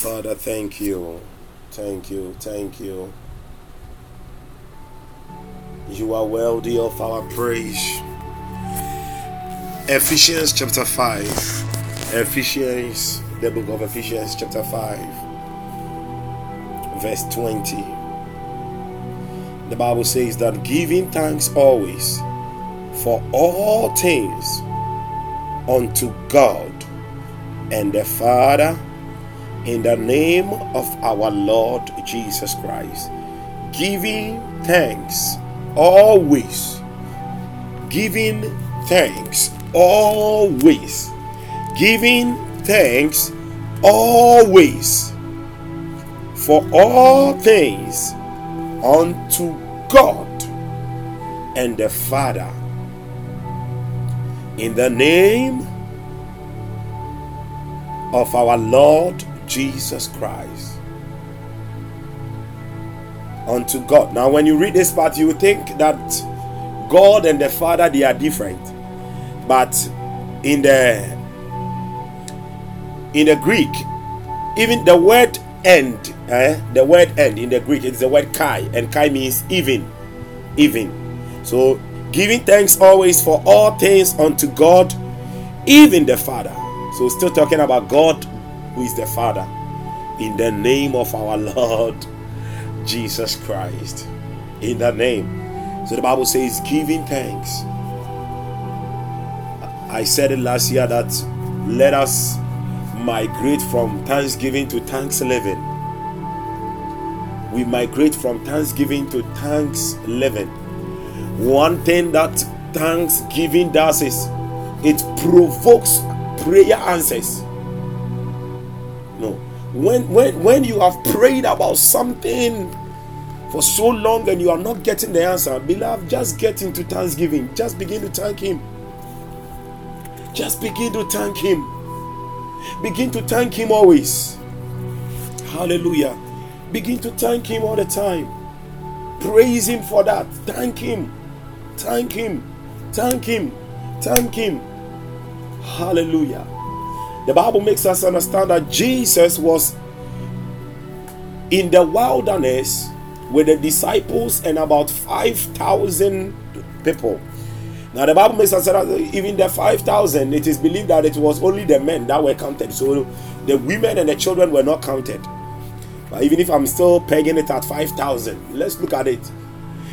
Father, thank you. Thank you. Thank you. You are worthy of our praise. Ephesians chapter 5. Ephesians, the book of Ephesians chapter 5, verse 20. The Bible says that giving thanks always for all things unto God and the Father in the name of our Lord Jesus Christ. Giving thanks always. Giving thanks always. Giving thanks always for all things unto God and the Father in the name of our Lord Jesus Christ. Unto God. Now, when you read this part, you think that God and the Father they are different, but in the in the Greek, even the word end, eh, the word end in the Greek, it's the word kai, and kai means even, even. So giving thanks always for all things unto God, even the Father. So, still talking about God, who is the Father, in the name of our Lord Jesus Christ. In that name. So, the Bible says, giving thanks. I said it last year that let us migrate from thanksgiving to Thanks thanksgiving. We migrate from thanksgiving to thanks living one thing that thanksgiving does is it provokes prayer answers. When when when you have prayed about something for so long and you are not getting the answer, beloved, just get into thanksgiving. Just begin to thank him. Just begin to thank him. Begin to thank him always. Hallelujah. Begin to thank him all the time. Praise him for that. Thank him. Thank Him. Thank Him. Thank Him. Hallelujah. The Bible makes us understand that Jesus was in the wilderness with the disciples and about 5,000 people. Now, the Bible makes us understand that even the 5,000, it is believed that it was only the men that were counted. So the women and the children were not counted. But even if I'm still pegging it at 5,000, let's look at it.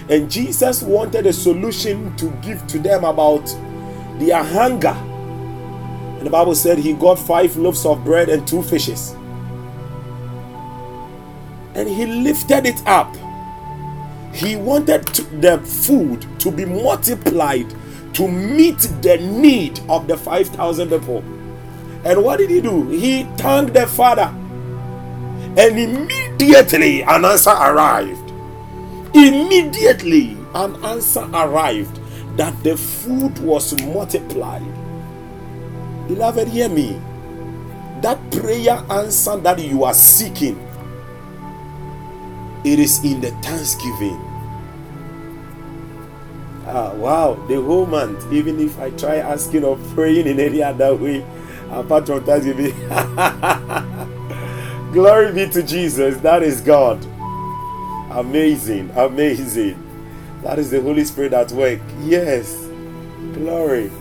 And Jesus wanted a solution to give to them about their hunger. And the Bible said he got five loaves of bread and two fishes. And he lifted it up. He wanted to, the food to be multiplied to meet the need of the 5,000 people. And what did he do? He thanked the Father. And immediately an answer arrived. Immediately, an answer arrived that the food was multiplied. Beloved, hear me. That prayer answer that you are seeking, it is in the thanksgiving. Ah, wow, the whole month, even if I try asking or praying in any other way, apart from thanksgiving. Glory be to Jesus, that is God. Amazing, amazing. That is the Holy Spirit at work. Yes. Glory.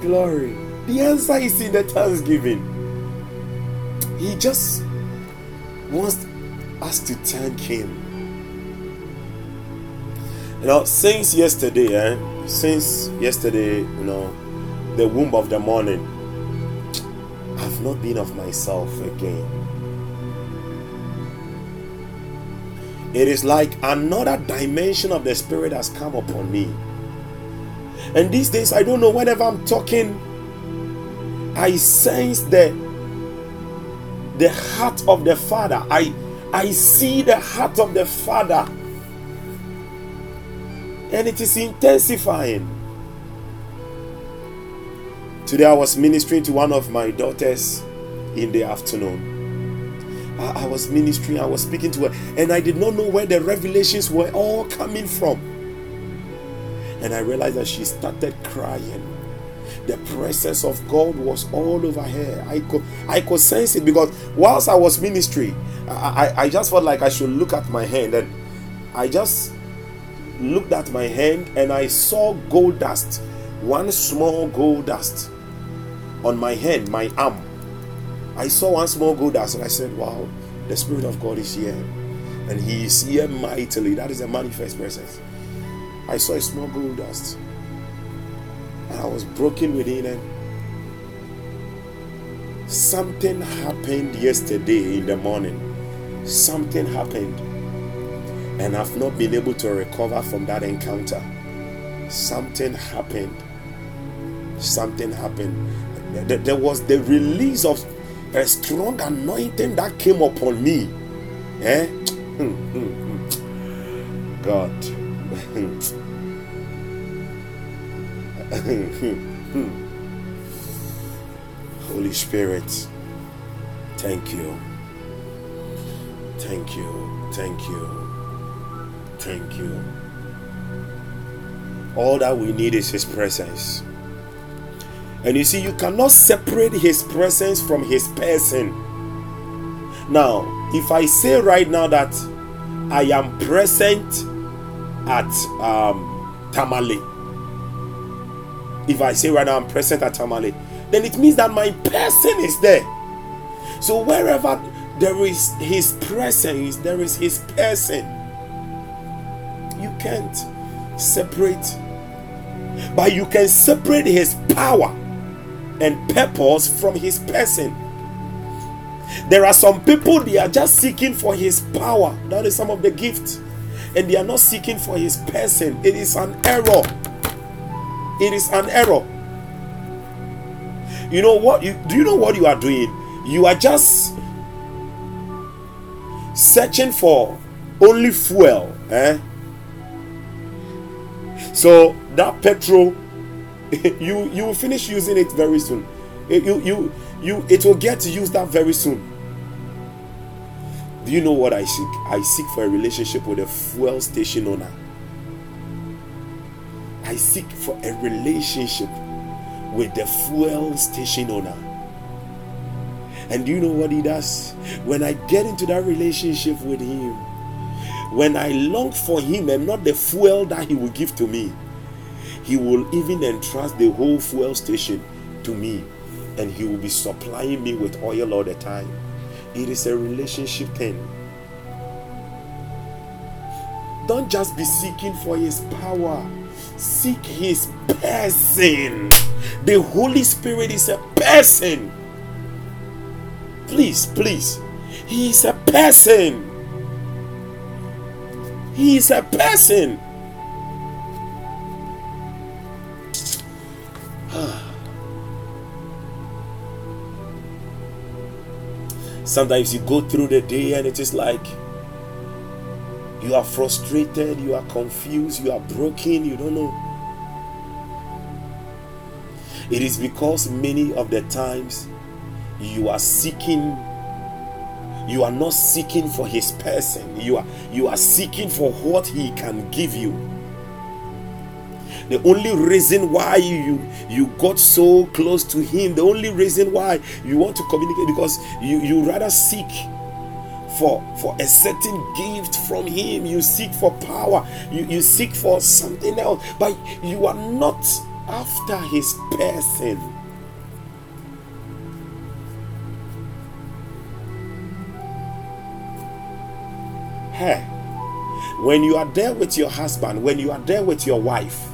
Glory. The answer is in the thanksgiving. He just wants us to thank Him. You know, since yesterday, eh? Since yesterday, you know, the womb of the morning, I've not been of myself again. It is like another dimension of the Spirit has come upon me. And these days, I don't know, whenever I'm talking, I sense the, the heart of the Father. I, I see the heart of the Father. And it is intensifying. Today, I was ministering to one of my daughters in the afternoon. I, I was ministering, I was speaking to her, and I did not know where the revelations were all coming from. And I realized that she started crying. The presence of God was all over her. I could I could sense it because whilst I was ministry, I, I, I just felt like I should look at my hand and I just looked at my hand and I saw gold dust, one small gold dust on my hand, my arm. I saw one small gold dust and I said, Wow, the Spirit of God is here. And He is here mightily. That is a manifest presence. I saw a small gold dust. And I was broken within it. Something happened yesterday in the morning. Something happened. And I've not been able to recover from that encounter. Something happened. Something happened. There was the release of a strong anointing that came upon me. Eh? Hmm, hmm, hmm. God. Holy Spirit, thank you. Thank you. Thank you. Thank you. All that we need is His presence. And you see, you cannot separate His presence from His person. Now, if I say right now that I am present at um, Tamale, if I say right now I'm present at Tamale, then it means that my person is there. So wherever there is His presence, there is His person. You can't separate, but you can separate His power and purpose from his person. There are some people they are just seeking for his power. That is some of the gift, And they are not seeking for his person. It is an error. It is an error. You know what? You do you know what you are doing? You are just searching for only fuel. Eh? So that petrol you you will finish using it very soon. You you you it will get to use that very soon. Do you know what I seek? I seek for a relationship with a fuel station owner. I seek for a relationship with the fuel station owner. And do you know what he does? When I get into that relationship with him, when I long for him and not the fuel that he will give to me, he will even entrust the whole fuel station to me and He will be supplying me with oil all the time. It is a relationship thing. Don't just be seeking for His power, seek His person. The Holy Spirit is a person. Please, please. He is a person. He is a person. Sometimes you go through the day and it is like you are frustrated, you are confused, you are broken, you don't know. It is because many of the times you are seeking you are not seeking for his person you are you are seeking for what he can give you the only reason why you you got so close to him the only reason why you want to communicate because you you rather seek for for a certain gift from him. You seek for power. You, you seek for something else. But you are not after his person. Hey when you are there with your husband when you are there with your wife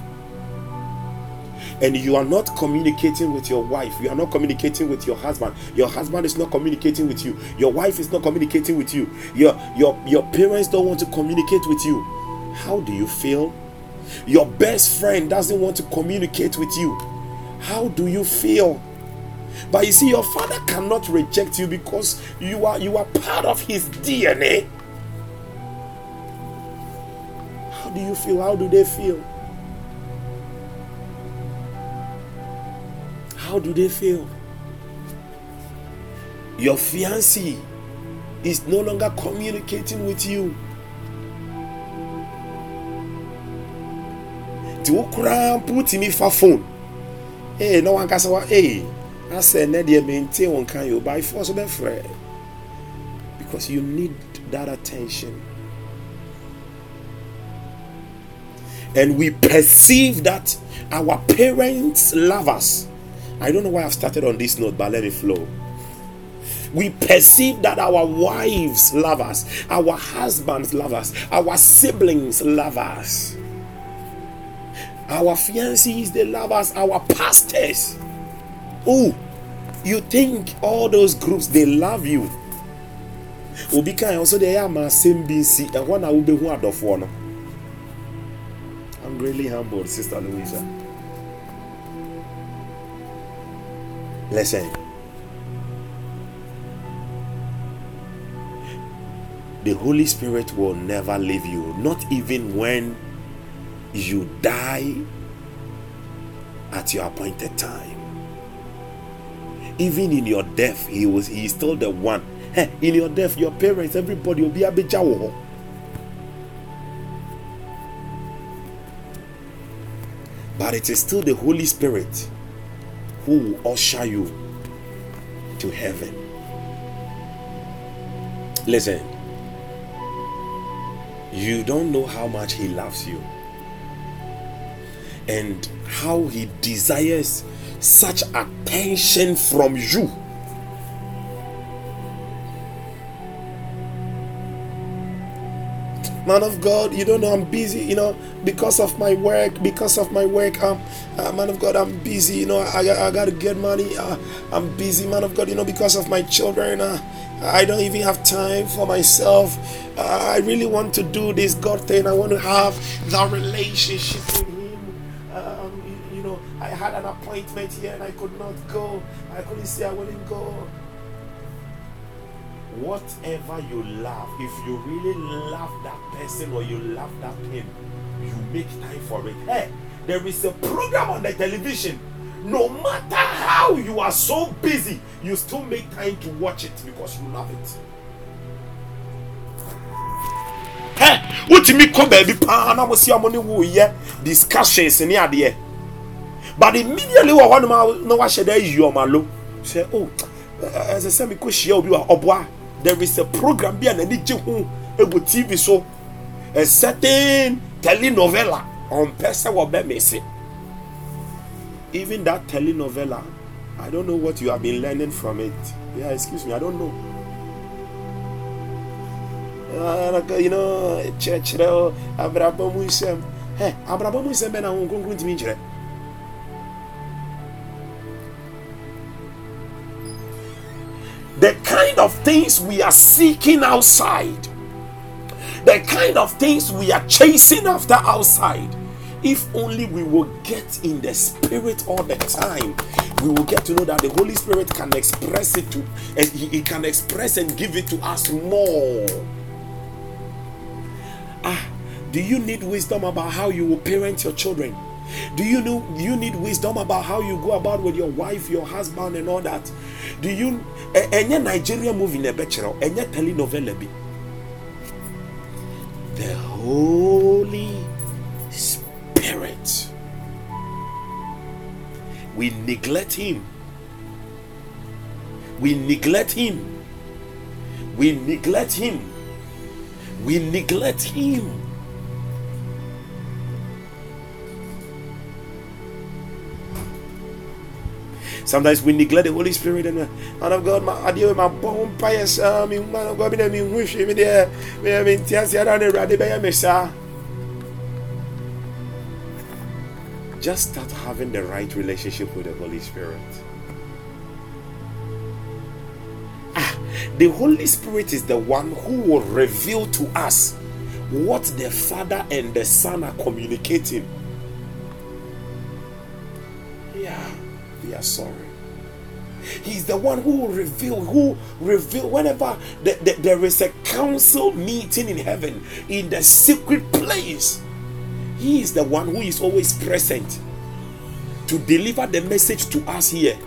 and you are not communicating with your wife, you are not communicating with your husband, your husband is not communicating with you, your wife is not communicating with you, your your your parents don't want to communicate with you. How do you feel? Your best friend doesn't want to communicate with you. How do you feel? But you see, your father cannot reject you because you are you are part of his DNA. How do you feel? How do they feel? How do they feel? Your fiancé is no longer communicating with you. nti wo koraa mpo wotumi fa phone ee na wankasa wa ee asɛ ɛnɛ deɛ maintain wɔn kan yɛ by force bɛfrɛ because you need that attention and we perceive that our parents love us i don't know why i've started on this note but let me flow we perceive that our wives love us, our husbands love us, our siblings love us, our fiancés they love us, our pastors. Oh, you think all those groups they love you? obi kan also they are my same BC and one I will be who no. I'm really humbled, Sister Louisa. Listen. the Holy Spirit will never leave you, not even when you die at your appointed time. Even in your death, He was He is still the one. Hey, in your death, your parents, everybody will be a bit But it is still the Holy Spirit who will usher you to heaven. Listen, you don't know how much He loves you and how He desires such attention from you. Man of God, you don't know I'm busy, you know, because of my work, because of my work, um, uh, man of God, I'm busy, you know, I, I, gotta get money, uh, I'm busy, man of God, you know, because of my children, uh, I don't even have time for myself. Uh, I really want to do this God thing. I want to have that relationship with Him. Um, you, you, know, I had an appointment here and I could not go. I couldn't say I wouldn't go. Whatever you love, if you really love that person or you love that thing, you make time for it. Hey, there is a program on the television. No matter how you are so busy, you still make time to watch it because you love it. Hey, wotumi kɔ baabi paa na wosi amo ne wo yɛ discussions ne adeɛ but immediately wɔ hɔ nom na wahyɛ dɛ ayi ɔmo alo sɛ oh ɛsɛ sɛ mi kɔ hyia obi wa ɔboa there is a program bi a n'ani gye ho egu tv so a certain telenovela ɔmpɛ sɛ wɔbɛ mi se even that telenovela, I don't know what you have been learning from it. Yeah, excuse me, I don't know. Uh, you know, church, abrabɔ mu nsɛm abrabɔ mu nsɛm bɛ na wɔn nkonkron tumi nkyerɛ. Kind of things we are seeking outside, the kind of things we are chasing after outside. If only we will get in the spirit all the time we will get to know that the holy spirit can express it to and he, he can express and give it to us more. Ah do you need wisdom about how you will parent your children do you know you need wisdom about how you go about with your wife your husband and all that do you any nigerian movie na ɛbɛkyerɛw any telenovela bi the holy Spirit. We neglect Him. We neglect Him. We neglect Him. We neglect Him. Sometimes we neglect the Holy Spirit and uh, man of God, my idea my bone pious, um, man of God, me wish me there, me me tiasi ada ne rade be ya mesa. just start having the right relationship with the Holy Spirit. Ah, the Holy Spirit is the one who will reveal to us what the Father and the Son are communicating. Yeah, we are sorry. He's the one who will reveal, who reveal whenever the, the, there is a council meeting in heaven in the secret place he is the one who is always present to deliver the message to us here.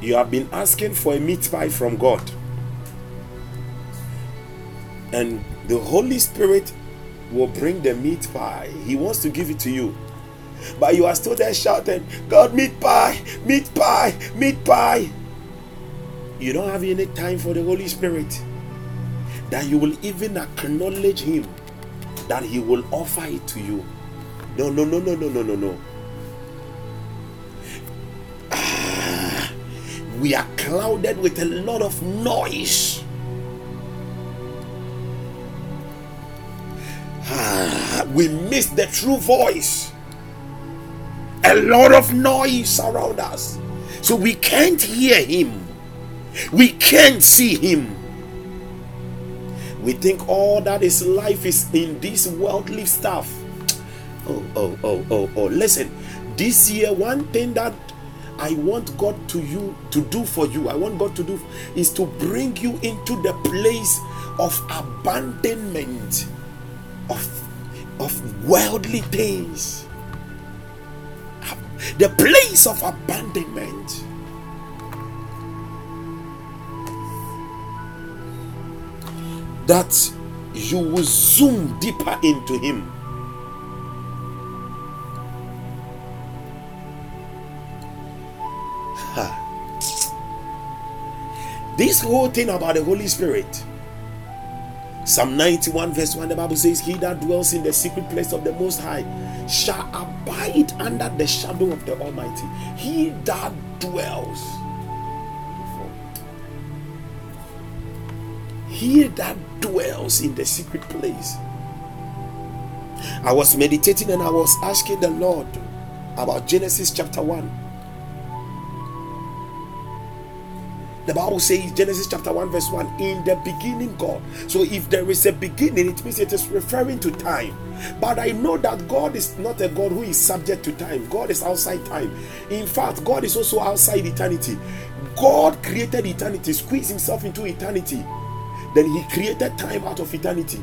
You have been asking for a meat pie from God. and the Holy Spirit will bring the meat pie. He wants to give it to you. But you are still there shouting, God, meat pie, meat pie, meat pie. You don't have any time for the Holy Spirit. That you will even acknowledge Him, that He will offer it to you. No, no, no, no, no, no, no, no. Ah, we are clouded with a lot of noise. Ah, we miss the true voice. A lot of noise around us. So we can't hear him. We can't see him. We think all that is life is in this worldly stuff. Oh, oh, oh, oh, oh. Listen, this year, one thing that I want God to you to do for you, I want God to do is to bring you into the place of abandonment of, of worldly things. The place of abandonment. That you will zoom deeper into Him. This whole thing about the Holy Spirit Psalm 91, verse 1, the Bible says, He that dwells in the secret place of the Most High shall abide under the shadow of the Almighty. He that dwells. He that dwells in the secret place. I was meditating and I was asking the Lord about Genesis chapter 1. The Bible says, Genesis chapter 1, verse 1, in the beginning, God. So if there is a beginning, it means it is referring to time. But I know that God is not a God who is subject to time, God is outside time. In fact, God is also outside eternity. God created eternity, squeezed himself into eternity. Then he created time out of eternity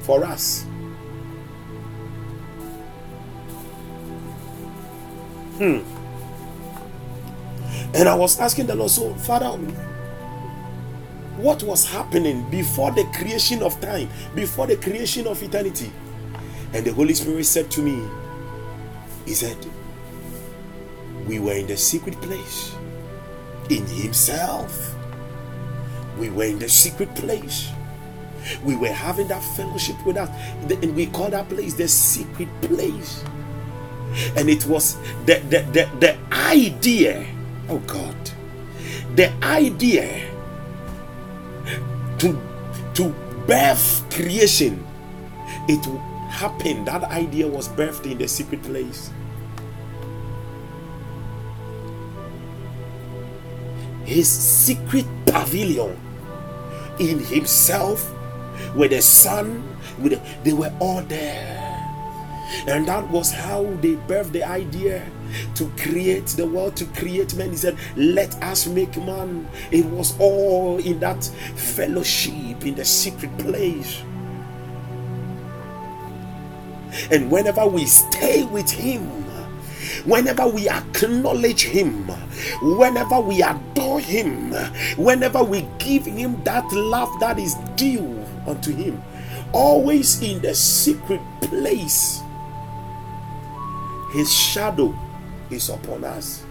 for us. Hmm. And I was asking the Lord, so Father, what was happening before the creation of time, before the creation of eternity? And the Holy Spirit said to me, He said, We were in the secret place in Himself. We were in the secret place. We were having that fellowship with us. And we call that place the secret place. And it was the, the, the, the idea Oh God. The idea to to birth creation, it happened. That idea was birthed in the secret place. His secret pavilion in himself with the Son, with the, they were all there. And that was how they birthed the idea to create the world, to create man. He said, Let us make man. It was all in that fellowship, in the secret place. And whenever we stay with Him, whenever we acknowledge Him, whenever we adore Him, whenever we give Him that love that is due unto Him, always in the secret place, His shadow is upon us.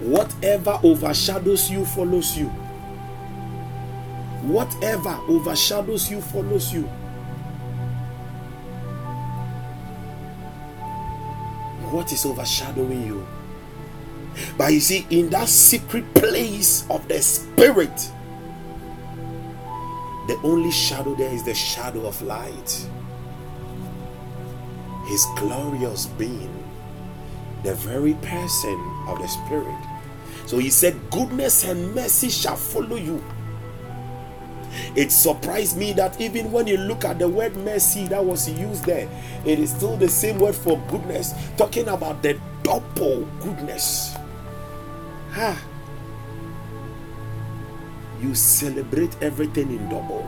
Whatever overshadows you follows you. Whatever overshadows you follows you. What is overshadowing you? But you see, in that secret place of the Spirit, the only shadow there is the shadow of light. His glorious being the very person of the Spirit. So he said, Goodness and mercy shall follow you. It surprised me that even when you look at the word mercy that was used there, it is still the same word for goodness, talking about the double goodness. Ha! You celebrate everything in double.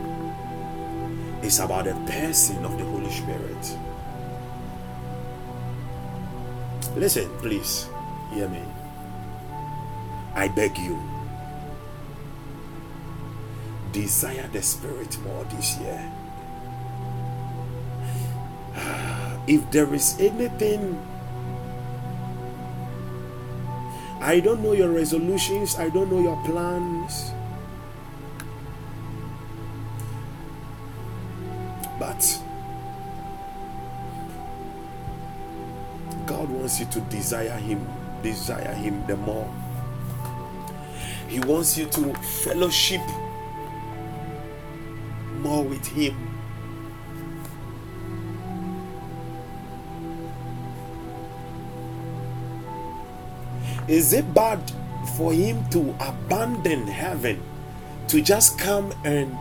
It's about the person of the Holy Spirit. Listen, please, hear me. I beg you. desire the Spirit more this year. If there is anything, I don't know your resolutions, I don't know your plans. But God wants you to desire Him, desire Him the more. He wants you to fellowship more with Him. Is it bad for Him to abandon heaven to just come and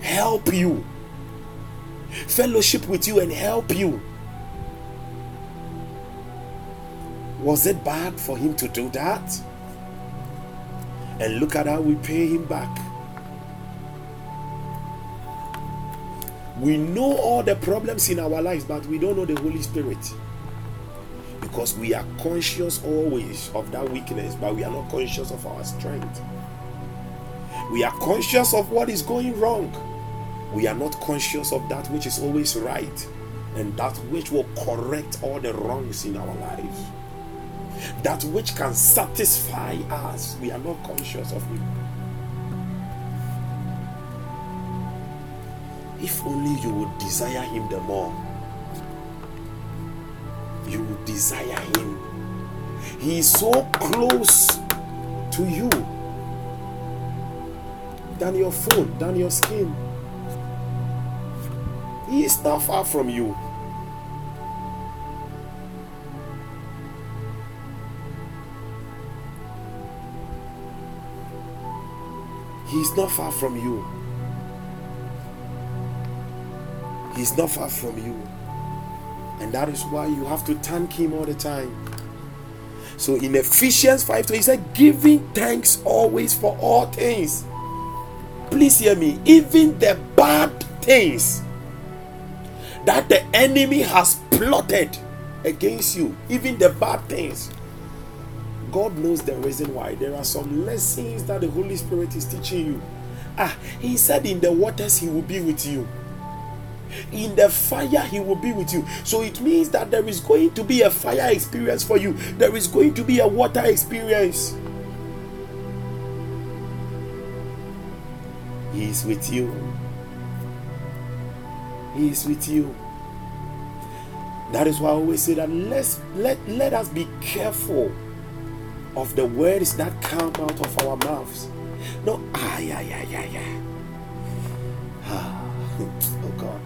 help you, fellowship with you, and help you? Was it bad for Him to do that? And look at how we pay Him back. We know all the problems in our lives, but we don't know the Holy Spirit. Because we are conscious always of that weakness, but we are not conscious of our strength. We are conscious of what is going wrong. We are not conscious of that which is always right and that which will correct all the wrongs in our lives. That which can satisfy us. We are not conscious of it. If only you would desire Him the more, you would desire Him. He is so close to you than your food, than your skin. He is not far from you. He is not far from you. He's not far from you. And that is why you have to thank Him all the time. So in Ephesians 5 he said, giving thanks always for all things. Please hear me, even the bad things that the enemy has plotted against you, even the bad things. God knows the reason why. There are some lessons that the Holy Spirit is teaching you. Ah, He said, In the waters, He will be with you. In the fire he will be with you. So it means that there is going to be a fire experience for you. There is going to be a water experience. He is with you. He is with you. That is why i always say that let's let let us be careful of the words that come out of our mouths no ah yeah yeah yeah yeah ah, oh god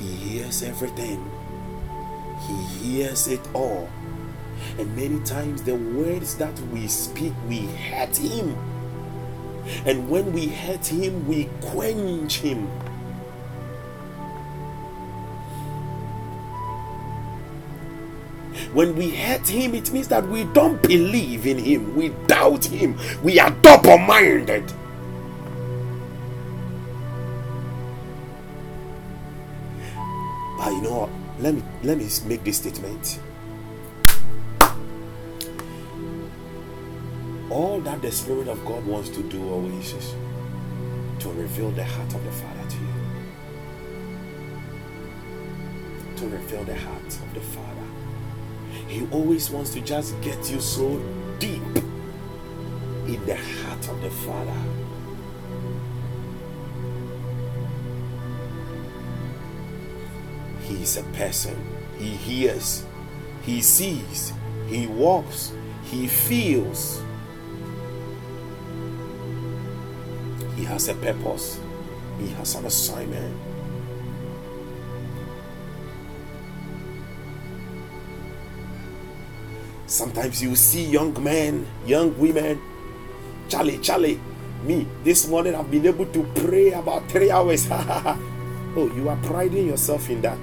he hears everything, He hears it all. And many times, the words that we speak, we hurt Him. And when we hurt Him, we quench Him. When we hurt him, it means that we don't believe in him, we doubt him, we are double minded. But you know what? Let me let me make this statement. All that the Spirit of God wants to do always is to reveal the heart of the Father to you. To reveal the heart of the Father. He always wants to just get you so deep in the heart of the Father He is a person. He hears, he sees, he walks, he feels. He has a purpose, he has an assignment. Sometimes you see young men, young women. Charlie, Charlie, me, this morning I've been able to pray about three hours. Oh, you are priding yourself in that.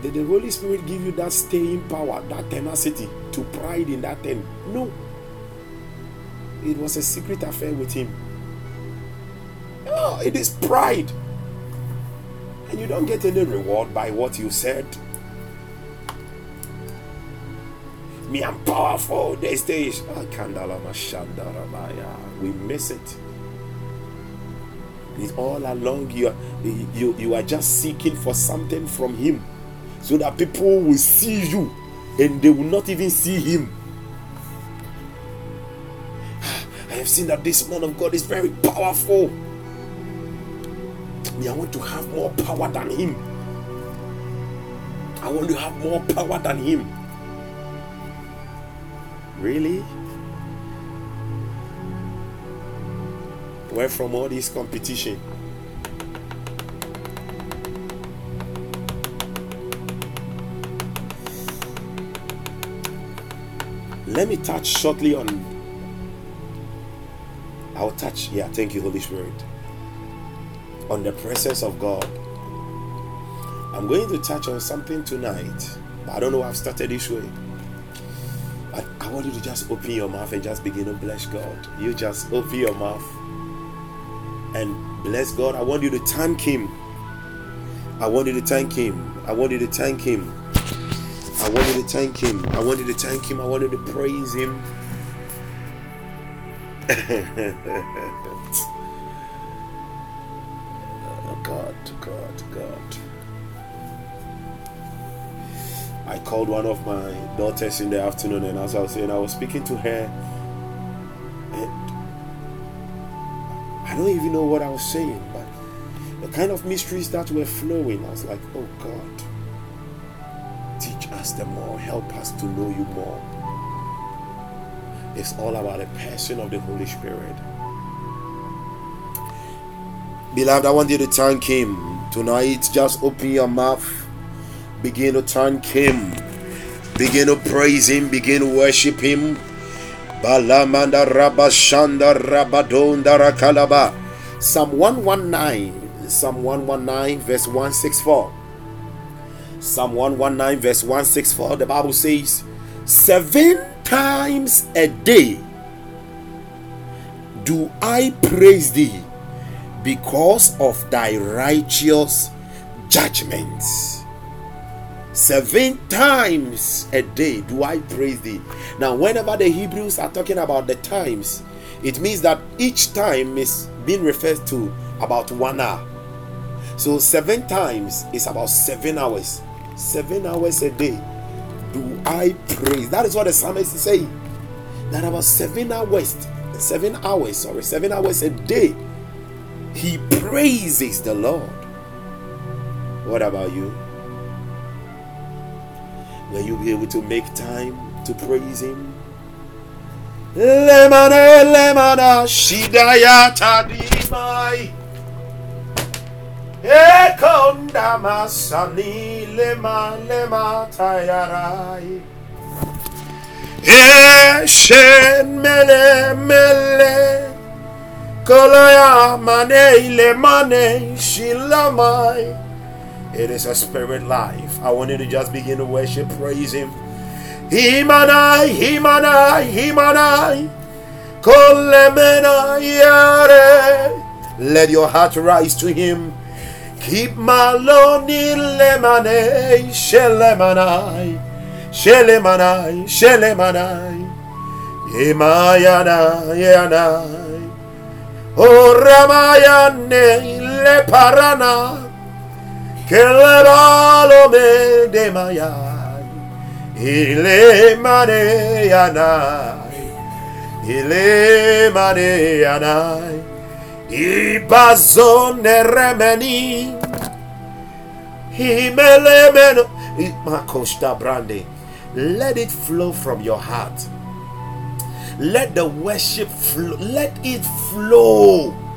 Did the Holy Spirit give you that staying power, that tenacity to pride in that thing? No. It was a secret affair with Him. Oh, it is pride. And you don't get any reward by what you said. Me, I'm powerful these ah, days. We miss it. It's all along you are, you, you are just seeking for something from Him so that people will see you and they will not even see Him. I have seen that this man of God is very powerful. Me, I want to have more power than Him. I want to have more power than Him. Really? Where from all this competition? Let me touch shortly on. I'll touch, yeah, thank you, Holy Spirit. On the presence of God. I'm going to touch on something tonight. I don't know I've started this way. I want you to just open your mouth and just begin to bless God. You just open your mouth and bless God. I want you to thank Him. I want you to thank Him. I want you to thank Him. I want you to thank Him. I want you to thank Him. I want you to praise Him. called one of my daughters in the afternoon, and as I was saying, I was speaking to her, and I don't even know what I was saying, but the kind of mysteries that were flowing, I was like, oh God, teach us the more, help us to know you more. It's all about the person of the Holy Spirit. Beloved, I want you to thank Him tonight. Just open your mouth Begin to thank Him. Begin to praise Him. Begin to worship Him. Rakalaba. Psalm 119. Psalm 119, verse 164. Psalm 119, verse 164. The Bible says, Seven times a day do I praise thee because of thy righteous judgments. Seven times a day do I praise thee. Now, whenever the Hebrews are talking about the times, it means that each time is being referred to about one hour. So, seven times is about seven hours. Seven hours a day do I praise. That is what the psalmist is saying. That about seven hours, seven hours, sorry, seven hours a day, he praises the Lord. What about you? Will you be able to make time to praise Him? Lemana eh, lemana ah, shidaya tadimai Ekonda eh, masani lema lema tayarai eh, Eshen mele mele Kolaya mane ile mane shilamai it is a spirit life. I want you to just begin to worship, praise Him. Him and I, Him and. Let your heart rise to Him. Keep my lonely lemane, shelemanai, shelemanai, shelemanai, yemayana, yanai, oh ramayane, le parana que le balome de mayai, ile mane yanai, ile mane yanai, ibazone remeni, himelemeno, makosta brande. Let it flow from your heart. Let the worship flow. Let it flow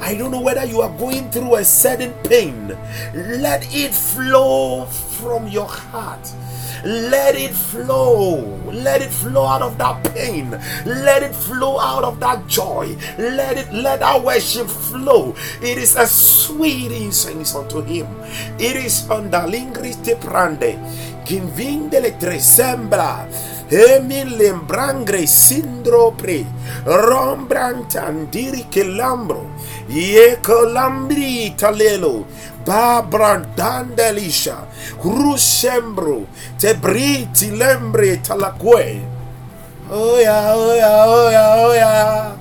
I don't know whether you are going through a certain pain. Let it flow from your heart. Let it flow. Let it flow out of that pain. Let it flow out of that joy. Let it let our worship flow. It is a sweet incense unto him. It is under lingris te prande. Convindele tre sembra Emi lembrangre sindro pre. Rombrantandiri kelambro. Ye colambri talelo. Babrandandelisha. Rusembro. Tebriti lembre talakwe. Oh yeah, oh yeah, oh yeah, oh yeah.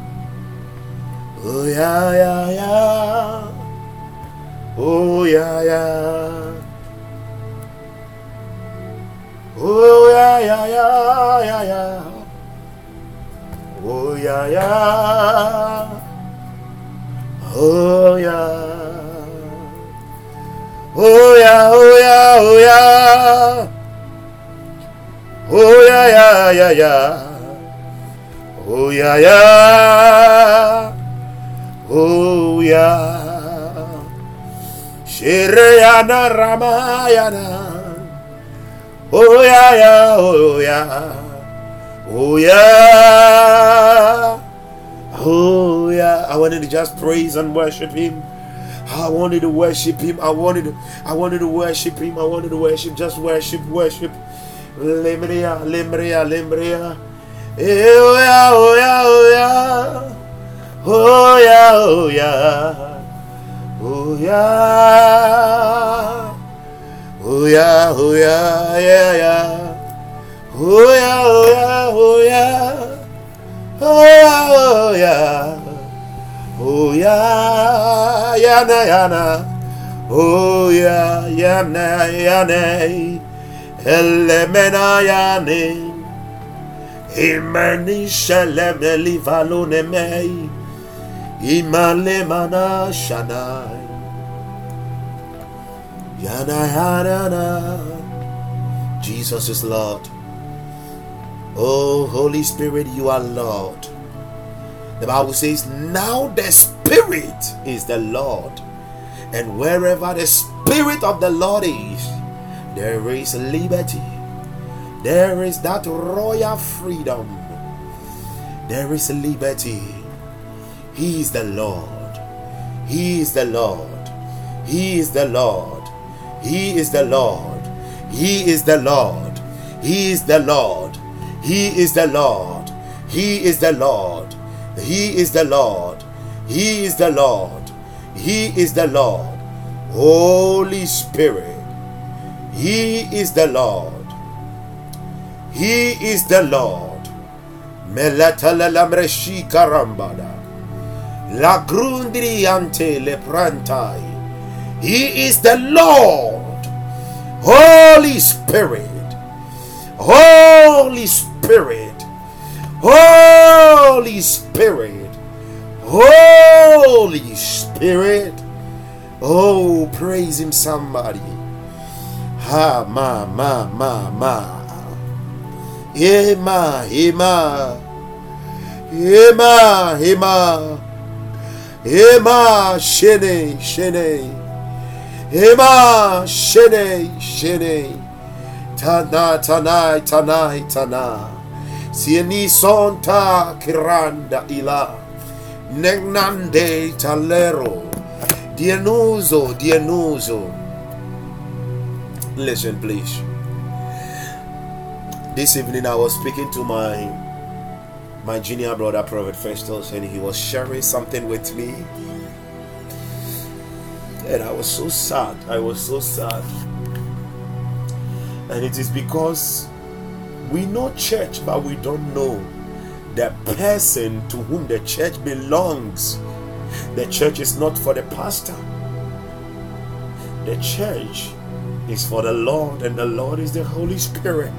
Oh yeah, yeah, yeah. Yeah, yeah. Oh yeah, yeah. Oh yeah. Oh yeah, oh yeah, oh yeah. Oh yeah, yeah, yeah, yeah. Oh yeah, yeah. Oh yeah. Shireyana Ramayana. Oh yeah, yeah, oh yeah. Oh yeah. Oh yeah. I wanted to just praise and worship him. I wanted to worship him. I wanted to, I wanted to worship him. I wanted to worship. Just worship, worship. Lemria, lemria. Eh, oh yeah, oh yeah, oh yeah. Oh yeah, oh yeah. Oh yeah. Oh yeah, oh yeah, yeah, yeah. Oh yeah, oh yeah, oh yeah. Oh yeah, oh yeah. Oh yeah, yana, yana. Oh yeah, yana, yana. Elemena yane. Imani shalem livalone mei. Imale mana shanai. Jesus is Lord. Oh, Holy Spirit, you are Lord. The Bible says, Now the Spirit is the Lord. And wherever the Spirit of the Lord is, there is liberty. There is that royal freedom. There is liberty. He is the Lord. He is the Lord. He is the Lord. He is the Lord. He is the Lord. He is the Lord. He is the Lord. He is the Lord. He is the Lord. He is the Lord. He is the Lord. Holy Spirit. He is the Lord. He is the Lord. Melatala lamreshi karambada. La grundri ante le prantai. He is the Lord. Holy Spirit. Holy Spirit. Holy Spirit. Holy Spirit. Oh, praise Him, somebody. Ha, ma, ma, ma, ma. Ema, ema. Ema, ema. Ema, shene, shene. Ema shene shene. Tana tanai tanai tana. Sieni sonta kiranda ila. Negnande talero. Dienuzo dienuzo. Listen please. This evening i was speaking to my my junior brother prophet festus and he was sharing something with me and I was so sad. I was so sad. And it is because we know church, but we don't know the person to whom the church belongs. The church is not for the pastor, the church is for the Lord, and the Lord is the Holy Spirit.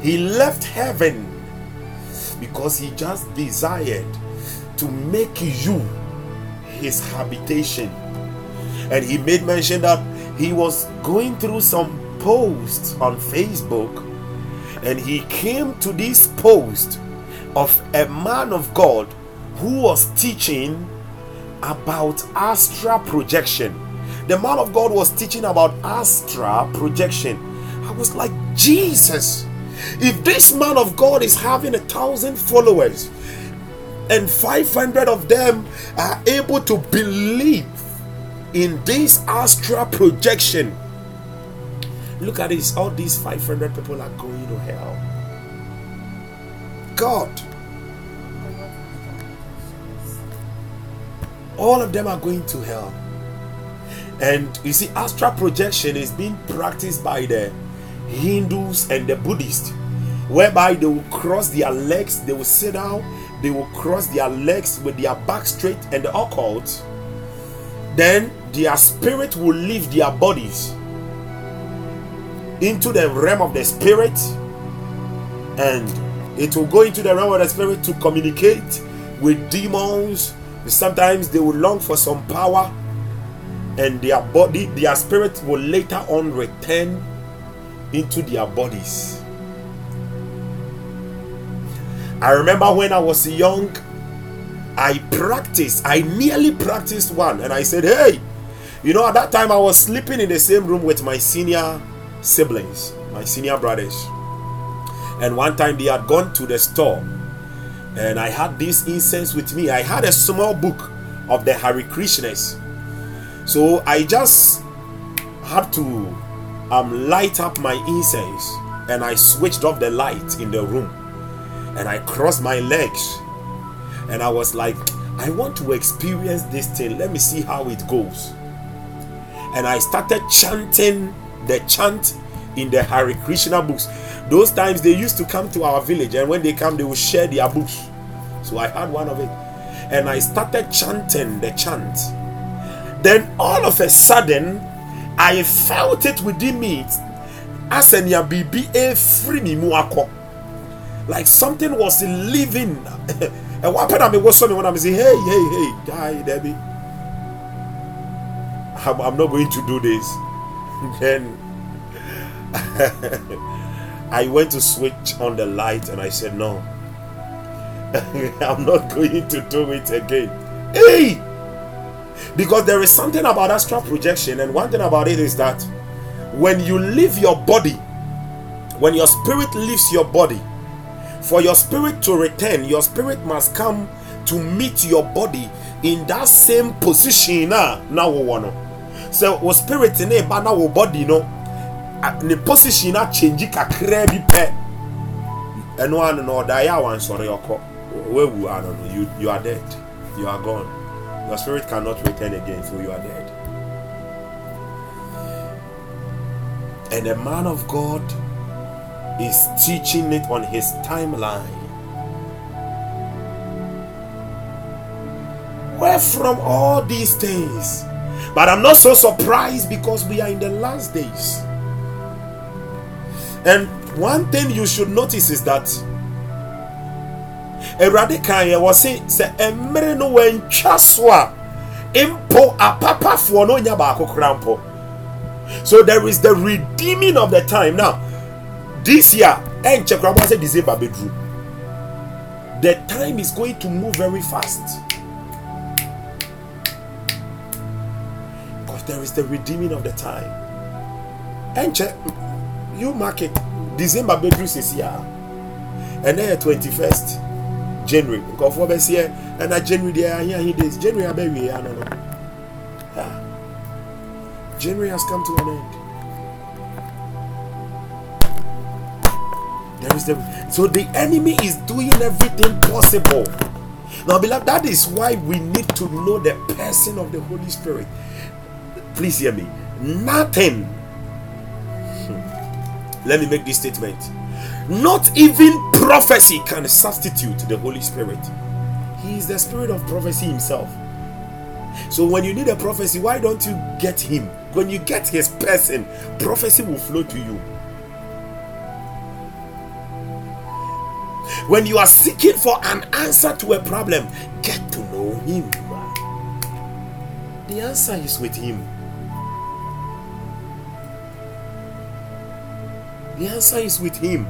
He left heaven because he just desired to make you his habitation. And he made mention that he was going through some posts on Facebook and he came to this post of a man of God who was teaching about astral projection. The man of God was teaching about astral projection. I was like, Jesus, if this man of God is having a thousand followers, and 500 of them are able to believe in this astral projection. Look at this. All these 500 people are going to hell. God. All of them are going to hell. And you see, astral projection is being practiced by the Hindus and the Buddhists, whereby they will cross their legs, they will sit down, they will cross their legs with their back straight and the occult. Then their spirit will leave their bodies into the realm of the spirit and it will go into the realm of the spirit to communicate with demons. Sometimes they will long for some power and their body, their spirit will later on return into their bodies. I remember when I was young, I practiced, I nearly practiced one, and I said, Hey, you know, at that time I was sleeping in the same room with my senior siblings, my senior brothers. And one time they had gone to the store, and I had this incense with me. I had a small book of the Hare Krishnas. So I just had to um, light up my incense and I switched off the light in the room and I crossed my legs and I was like, I want to experience this thing. Let me see how it goes. And I started chanting the chant in the Hare Krishna books. Those times they used to come to our village, and when they come, they will share their books. So I had one of it, and I started chanting the chant. Then all of a sudden, I felt it within me. As an bibi a free me like something was living. and what happened? I was something when I'm saying, hey, hey, hey, guy, Debbie. I'm, I'm not going to do this. then I went to switch on the light and I said, No, I'm not going to do it again. Hey! Because there is something about astral projection, and one thing about it is that when you leave your body, when your spirit leaves your body, for your spirit to return, your spirit must come to meet your body in that same position. Ah, now, now, so, your spirit in a banner, body, no ne position na change kakra bi pɛ. Ɛno ano na ɔda yɛ a wansɔre ɔkɔ. Wawu ano no you you are dead. You are gone. Your spirit cannot return again so you are dead. And the man of God is teaching it on his timeline. Where from all these things? But I'm not so surprised because we are in the last days. And one thing you should notice is that Awurade kan yɛ wɔse sɛ mmerɛ no wɔntwa so a mpo apapafoɔ no nya baako so there is the redeeming of the time. Now this year ɛnkyɛ kora bɔ sɛ december bɛduru the time is going to move very fast. Because there is the redeeming of the time. Ɛnkyɛ you mark it. December bedru sisi a ɛnɛ yɛ twenty first january. Nkɔfoɔ bɛ seɛ ɛna january deɛ ahi ahi days. January abɛwie ano no. Ah. January has come to an end so the enemy is doing everything possible now beloved that is why we need to know the person of the holy spirit please hear me nothing hmm. let me make this statement. Not even prophecy can substitute the Holy Spirit. He is the spirit of prophecy himself. So when you need a prophecy, why don't you get him? When you get his person, prophecy will flow to you. When you are seeking for an answer to a problem, get to know him. The answer is with him. The answer is with Him.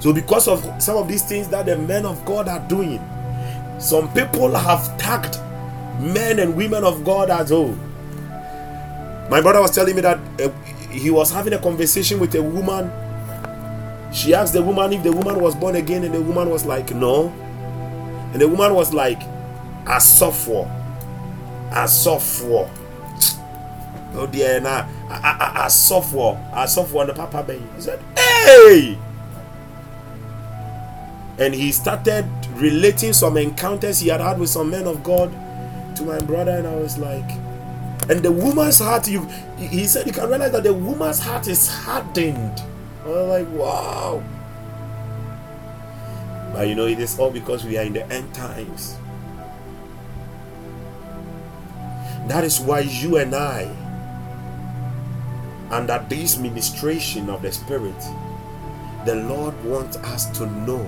So, because of some of these things that the men of God are doing, some people have tagged men and women of God as oh. My brother was telling me that uh, he was having a conversation with a woman. She asked the woman if the woman was born again, and the woman was like, No. And the woman was like, A software. A software. oh dear na asɔfoɔ asɔfoɔ no papa bɛn he said hey and he started relating some encounters he had had with some men of God to my brother and I was like and the woman's heart you he said you can realize that the woman's heart is hardened I was like wow but you know it is all because we are in the end times that is why you and I under this ministration of the spirit the Lord wants us to know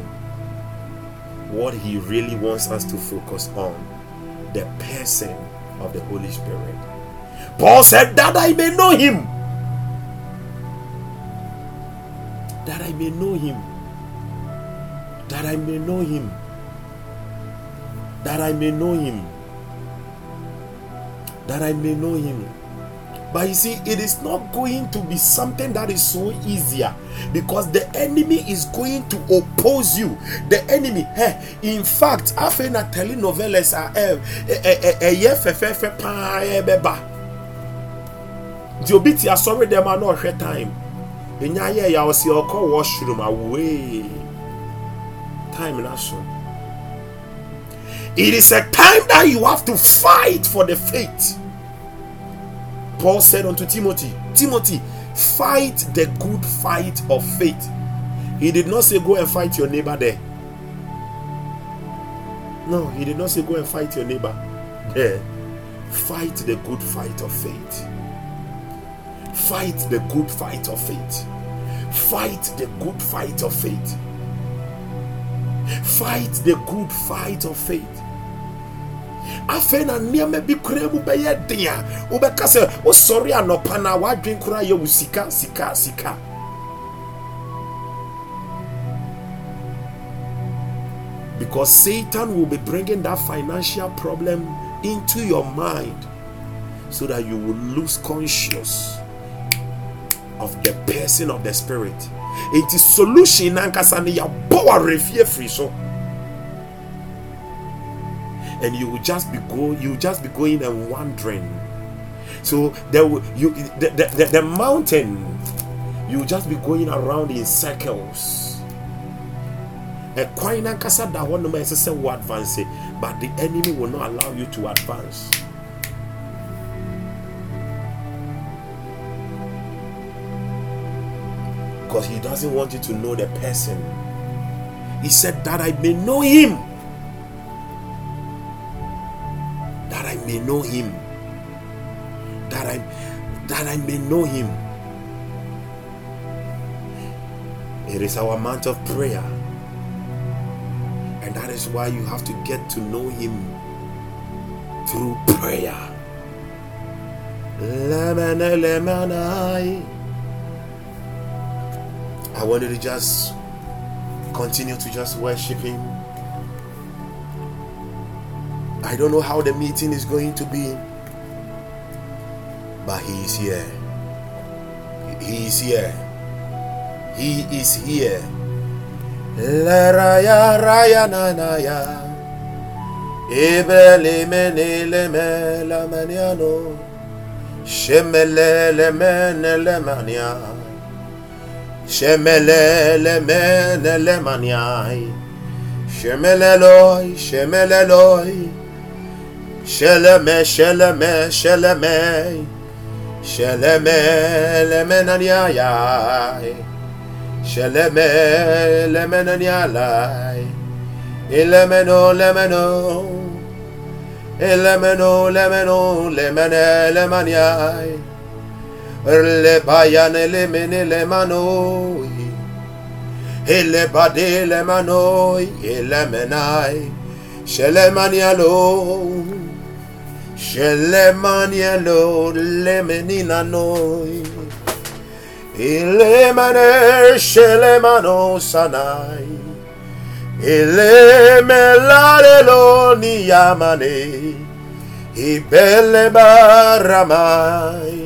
what He really wants us to focus on the person of the Holy Spirit. Paul said, That I may know Him. That I may know Him. That I may know Him. That I may know Him. That I may know Him. But you see, it is not going to be something that is so easier because the enemy is going to oppose you. The enemy, hey, in fact, after na telenovelas are eh, eh, them are not time. Enya ye ya osi oko washroom away. Eh. Time na so. It is a time that you have to fight for the faith. Paul said unto Timothy, Timothy, fight the good fight of faith. He did not say, Go and fight your neighbor there. No, he did not say, Go and fight your neighbor there. Fight the good fight of faith. Fight the good fight of faith. Fight the good fight of faith. Fight the good fight of faith. afei na nneɛma bi kura mu bɛyɛ den a wobɛka sɛ wosɔre anɔpa na wadwen koraa yɛ wo sika sika sika because Satan will be bringing that financial problem into your mind so that you will lose conscious of the person of the spirit. It is solution nankasa yabɔ wa refie firi so. And you will just be go you will just be going and wandering so there will you the, the, the, the mountain you will just be going around in circles. Ɛkwan nankasa da hɔ nom a ɛsɛ sɛ wo advance but the enemy will not allow you to advance because he doesn't want you to know the person he said that i may know him That I may know him. That I that I may know him. It is our month of prayer. And that is why you have to get to know him through prayer. I wanted to just continue to just worship him I don't know how the meeting is going to be, but He is here. He is here. He is here. La raya raya na na ya. Le me la le le. Shemele le mene le mania. Shemele loy, shemele loy. Sheleme, sheleme, sheleme, sheleme, lemenanyayai, sheleme, lemenanyalai, ilemeno, lemeno, ilemeno, lemeno, lemene, lemanyai, le bayane, lemene, lemano, ele bade, lemano, elemenai, shelemanialo, Shelemanielo lemenina noi. Ilemane shelemano sanai. Ilemelarelo niyamane. Ibele baramai. Ibere baramai. Ize ilemele Yele me la mane. Ikenele menele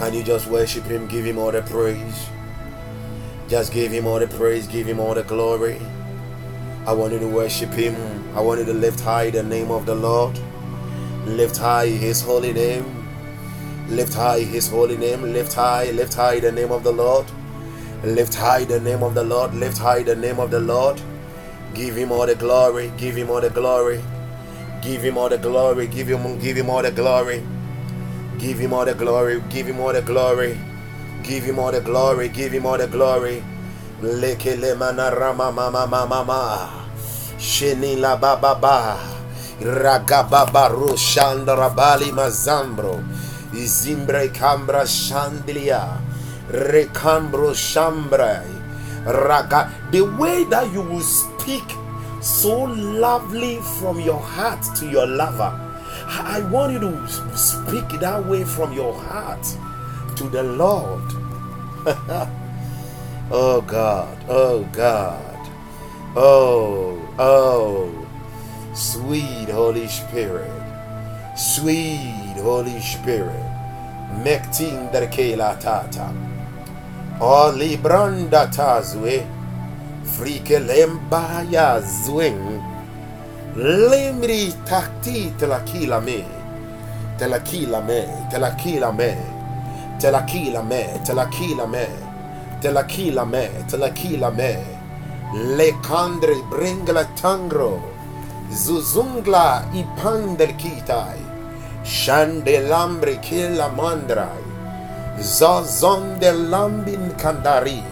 Can you just worship him? Give him all the praise. Just give him all the praise, give him all the glory. I want you to worship him. I want you to lift high the name of the Lord. Lift high his holy name. Lift high his holy name. Lift high, lift high the name of the Lord. Lift high the name of the Lord. Lift high the name of the Lord. Give him all the glory. Give him all the glory. Give him all the glory. Give him give him all the glory. Give him all the glory. Give him all the glory. Give him all the glory. Give him all the glory. Lekele mana rama mama mama ma. Sheni la baba ba. Ragababa roshandra bali mazambro. Izimbre cambra shandilia. Recambro shambrai. Raga. The way that you will speak so lovely from your heart to your lover. I want you to speak that way from your heart to the Lord. oh God, oh God, oh, oh, sweet Holy Spirit, sweet Holy Spirit, mektin derkela tata, o libranda tazwe, frike lembaya zwing, limri takti telakila me, telakila me, telakila me, telakila me, telakila me, telakila me, telakila me, le kandre bringla tangro, zuzungla ipandel kitai, Shandelambre kila mandrai. Zazonde lambin kandari.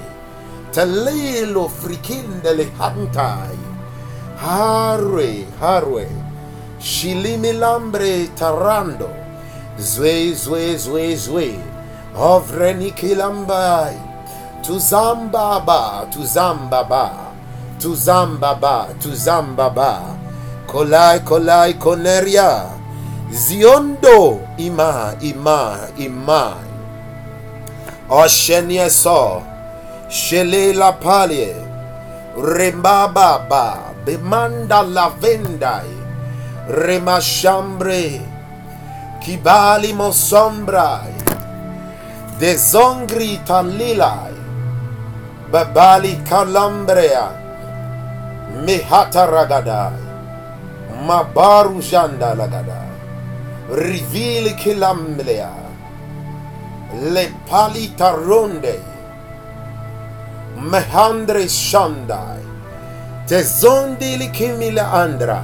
Telelo frikindele hantai. Harwe, harwe. Shilimilambre tarando. Zwe, zwe, zwe, zwe. Ovreni kilambai. Tuzambaba, tuzambaba. Tuzambaba, tuzambaba. Kolai, kolai, koneria. Ziondo ima ima ima Oshenie so Shele la palie Rembaba ba Bemanda la vendai. Remashambre Kibali mosombrai Dezongri talilai Babali kalambrea Mehata ragadai Mabaru janda lagadai rivili kilamlea le palita ronde. Mehandre shandai tezondili kimile andra.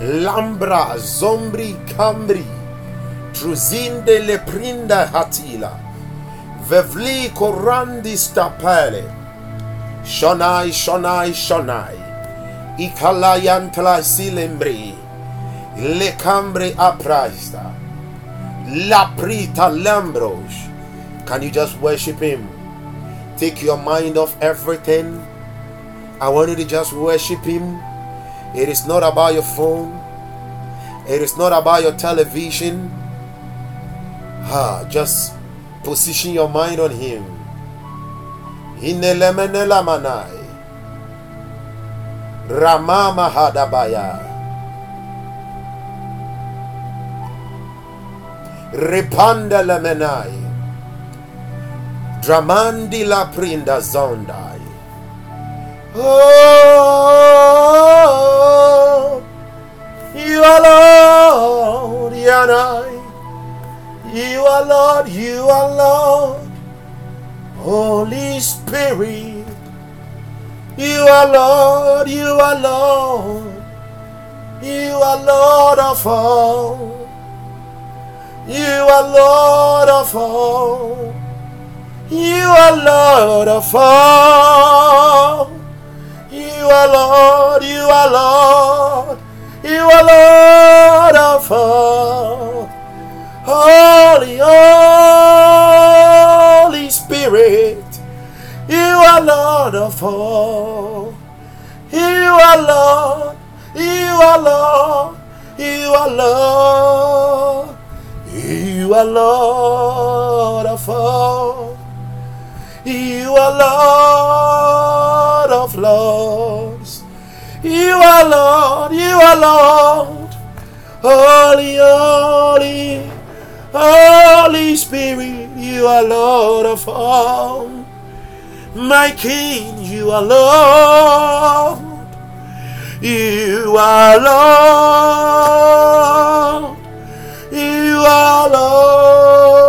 Lambra zombri cambri truzinde le prinda hatila. Vevli korandi stapele. Shonai shonai shonai. Ikalayantla silembri. Le cambre aprista la prita lambros can you just worship him? Take your mind off everything i want you to just worship him it is not about your phone it is not about your television ah just position your mind on him Hinelemenelamanai. ramama hadabaya Repanda la menai. Dramandi la prinda zondai. Oh, you are Lord, Yanai. You are Lord, you are Lord. Holy Spirit. You are Lord, you are Lord. You are Lord of all. You are Lord of all. You are Lord of all. You are Lord, you are Lord. You are Lord of all. Holy, Holy Spirit. You are Lord of all. You are Lord. You are Lord. You are Lord. You are Lord. Of all. You are Lord of lords. You are Lord, you are Lord. Holy, holy, Holy Spirit, you are Lord of all. My King, you are Lord. You are Lord. You are Lord.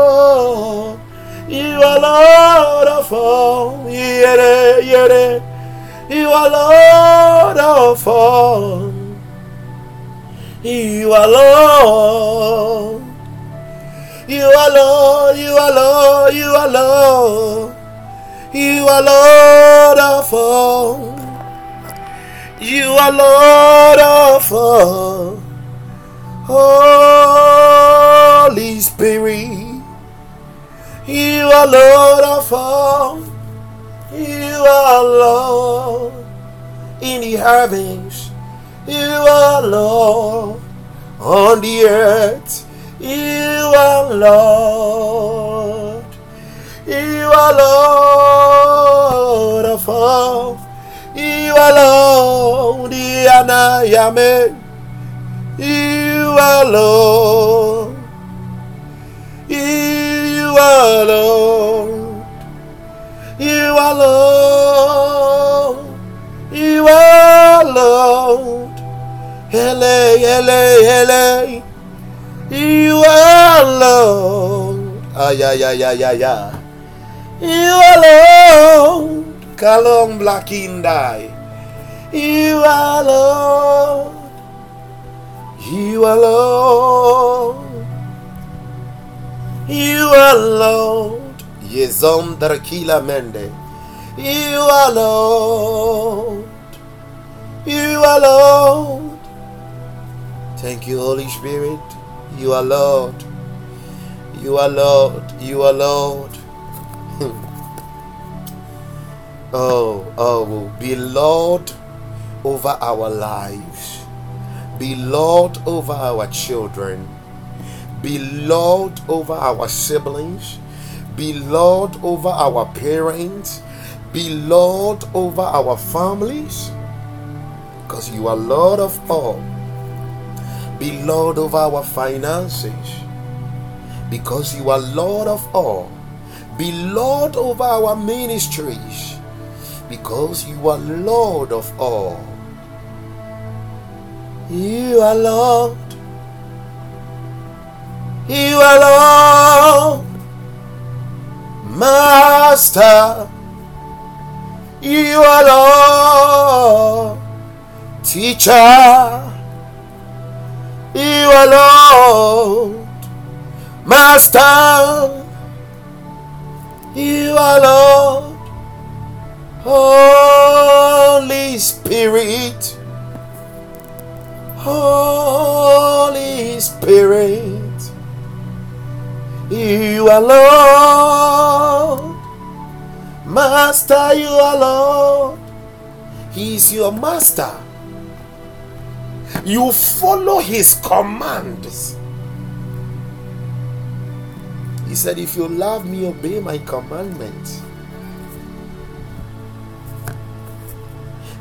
You are Lord of all. Yere, yere. You are Lord of all. You are Lord. You are Lord. You are Lord. You are Lord. You are Lord of all. You are Lord of all. Holy Spirit. You are Lord of all. You are Lord in the heavens. You are Lord on the earth. You are Lord. You are Lord of all. You are Lord. Diana Yame. You are Lord. Are Lord. You are Lord. You are Lord. Hele, hele, hele. You are Lord. Ay, ay, ay, ay, ay, ay. You are Lord. Kalong Blackindai. You are Lord. You are Lord. You are Lord. Yezom Drakila Mende. You are Lord. You are Lord. Thank you, Holy Spirit. You are Lord. You are Lord. You are Lord. oh, oh, be Lord over our lives. Be Lord over our children. Be Lord over our siblings. Be Lord over our parents. Be Lord over our families. Because you are Lord of all. Be Lord over our finances. Because you are Lord of all. Be Lord over our ministries. Because you are Lord of all. You are Lord. You Lord. Master. You Lord. Teacher. You Lord. Master. You Lord. Holy Spirit. Holy Spirit. You are Lord. Master, you are Lord. He is your master. You follow his commands. He said, If you love me, obey my commandments.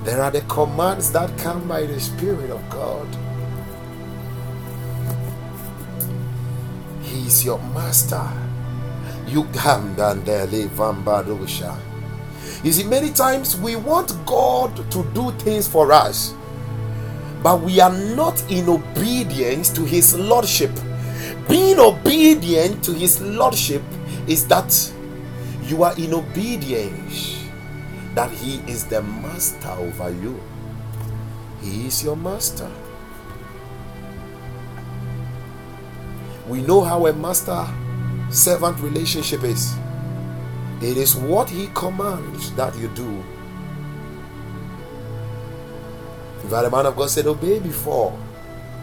There are the commands that come by the Spirit of God. He is your master. You You see, many times we want God to do things for us, but we are not in obedience to His Lordship. Being obedient to His Lordship is that you are in obedience that He is the master over you. He is your master. We know how a master servant relationship is. It is what He commands that you do. If the man of God said, Obey before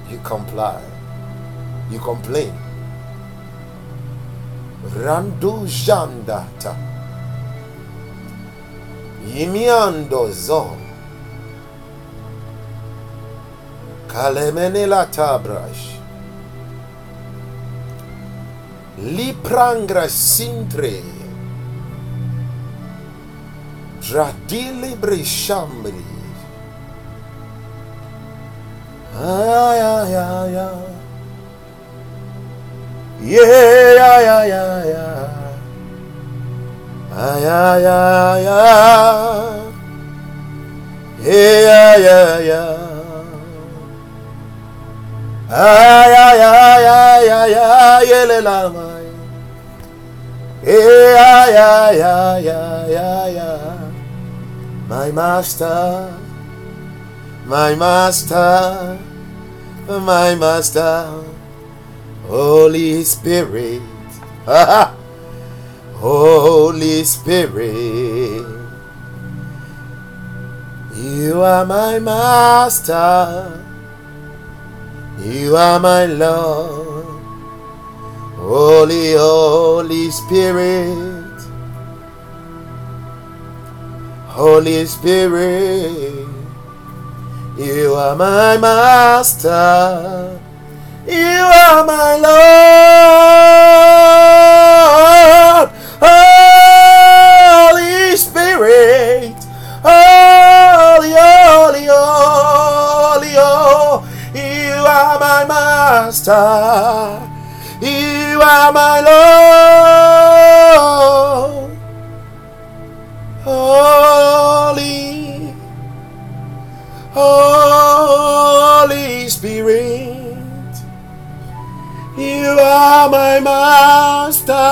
you comply, you complain. Randu Jandata. Yimiando zo. Kalemene la tabrash. Liprangra sintre. Radili brishambri. Ay, ay, ay, ay. Yeah, yeah, yeah, yeah, yeah. Ay, ay, ay, ay. Yeah, yeah, yeah. Ay, ay, ay, ay, ay, ay. Eh, ay, ay, ay, ay, ay, ay. My master, my master, my master, Holy Spirit, Holy Spirit, you are my master. You are my Lord, Holy, Holy Spirit, Holy Spirit, you are my Master, you are my Lord, master. You are my Lord. Holy, Holy Spirit. You are my master.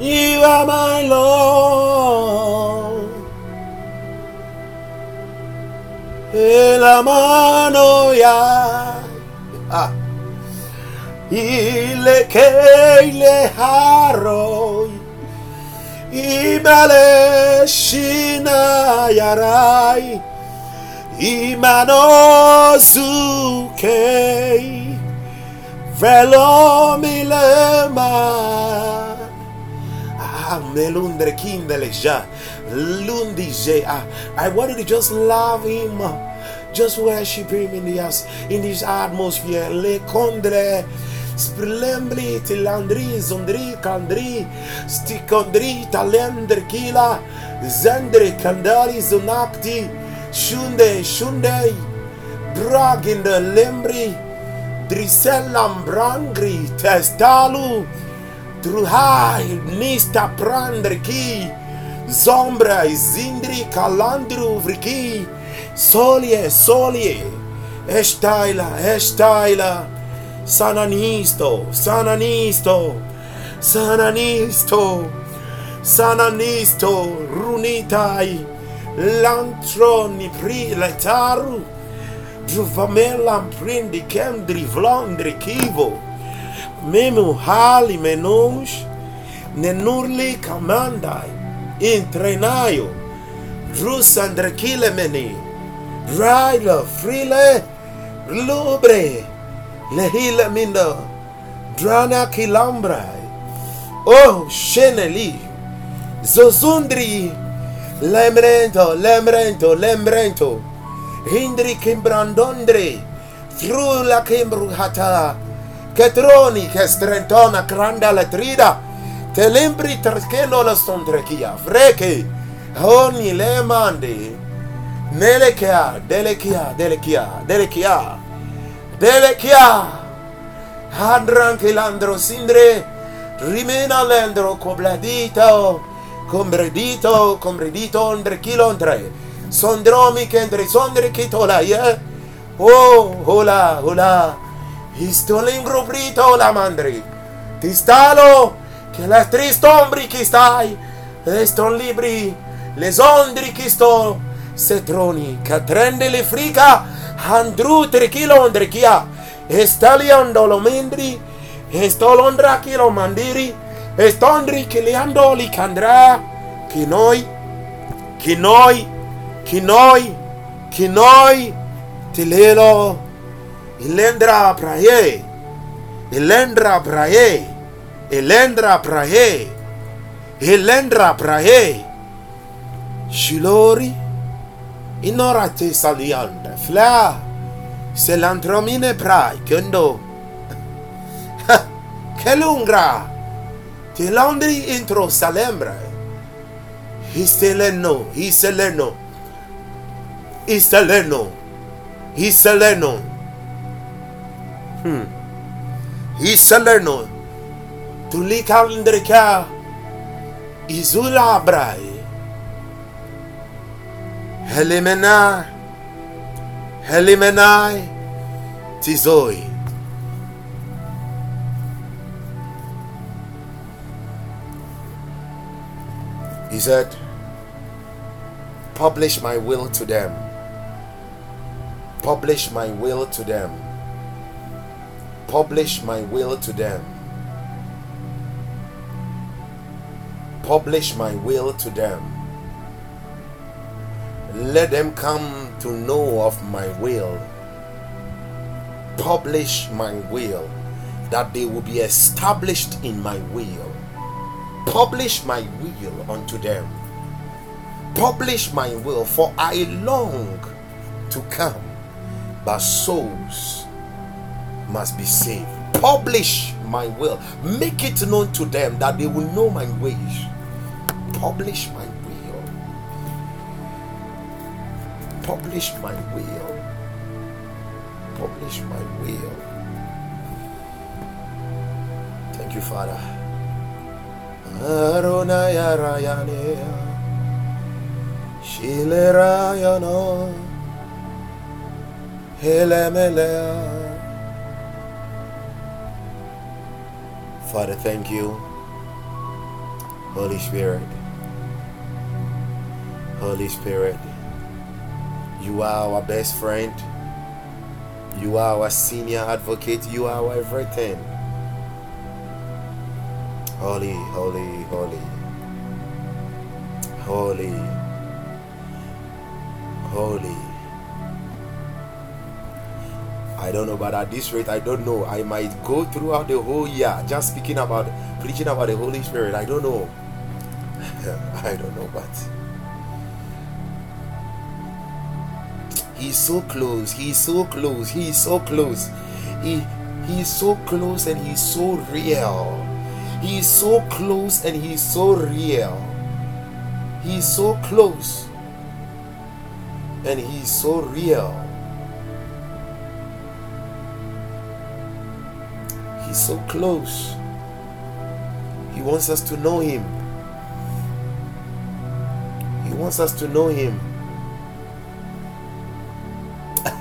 You are my Lord. La mano ya. Ah. ile que ile haro imale shina yarai imano suke velo ah ah. I wanted to just love him just worship him in this in this atmosphere. Le condre sprembli tilandri zondri kandri stikondri talender kila zendre kandari zonakti shunde shunde draginde lembri drisellam brangri testalu druhai nista prandri ki zombra zindri kalandru vriki Solie, solie, estaila, estaila, sananisto, sananisto, sananisto, sananisto, runitai, lantroni pri letaru, druvamelam prindi kendri vlondri kivo, memu hali menus, nenurli kamandai, intrenaio, drusandre Vrilo, frile, lubre, lehila mindo, drana kilambrai, oh sheneli zozundri, lemrento, lemrento, lemrento, hindri kimbrandondri, frula kimbruhata, Chetroni che strentona grande letrida, te limbri perché non la stondrechia, frechi, ogni le mandi. Melekia, Delekia, Delekia, Delekia, Delekia. Handranchilandro sindre, rimena lendro cobladito, combredito, combredito, ondre kilondre, sondromi kendre, sondre kitola, ye. Oh, hola, hola, istolimbro brito la mandri, tistalo, che la tristombri chi stai, eston libri, les ondri chi sto, setroni katrende le frika handru trikilo kia estalion dolomendri estolondra kilo mandiri estondri kiliando li kinoi kinoi kinoi kinoi tilelo ilendra praye ilendra praye ilendra praye ilendra praye shilori Ignorate saliande, fla, se l'antromine prai, kendo. che lungra, te laundri intro salembre. Isteleno, isteleno, isteleno, isteleno. Hmm. Isteleno, tu li calendrica, isulabrai. Helimena helimenai tizoi He said, Publish my will to them. Publish my will to them. Publish my will to them. Publish my will to them. Let them come to know of my will. Publish my will, that they will be established in my will publish my will unto them. Publish my will, for I long to come, but souls must be saved. Publish my will, make it known to them that they will know my ways. Publish my Publish my will. Publish my will. Thank you, Father. Aronaya Rayanea Shilerayano Father, thank you. Holy Spirit. Holy Spirit. You are our best friend. You are our senior advocate. You are our everything. Holy, holy, holy. Holy. Holy. I don't know, but at this rate, I don't know. I might go throughout the whole year just speaking about, preaching about the Holy Spirit. I don't know. I don't know, but He's so close. He's so close. He's so close. He He's so close and He's so real. He is so close and He is so real. He is so close and He is so real. He's so close. He wants us to know Him. He wants us to know Him.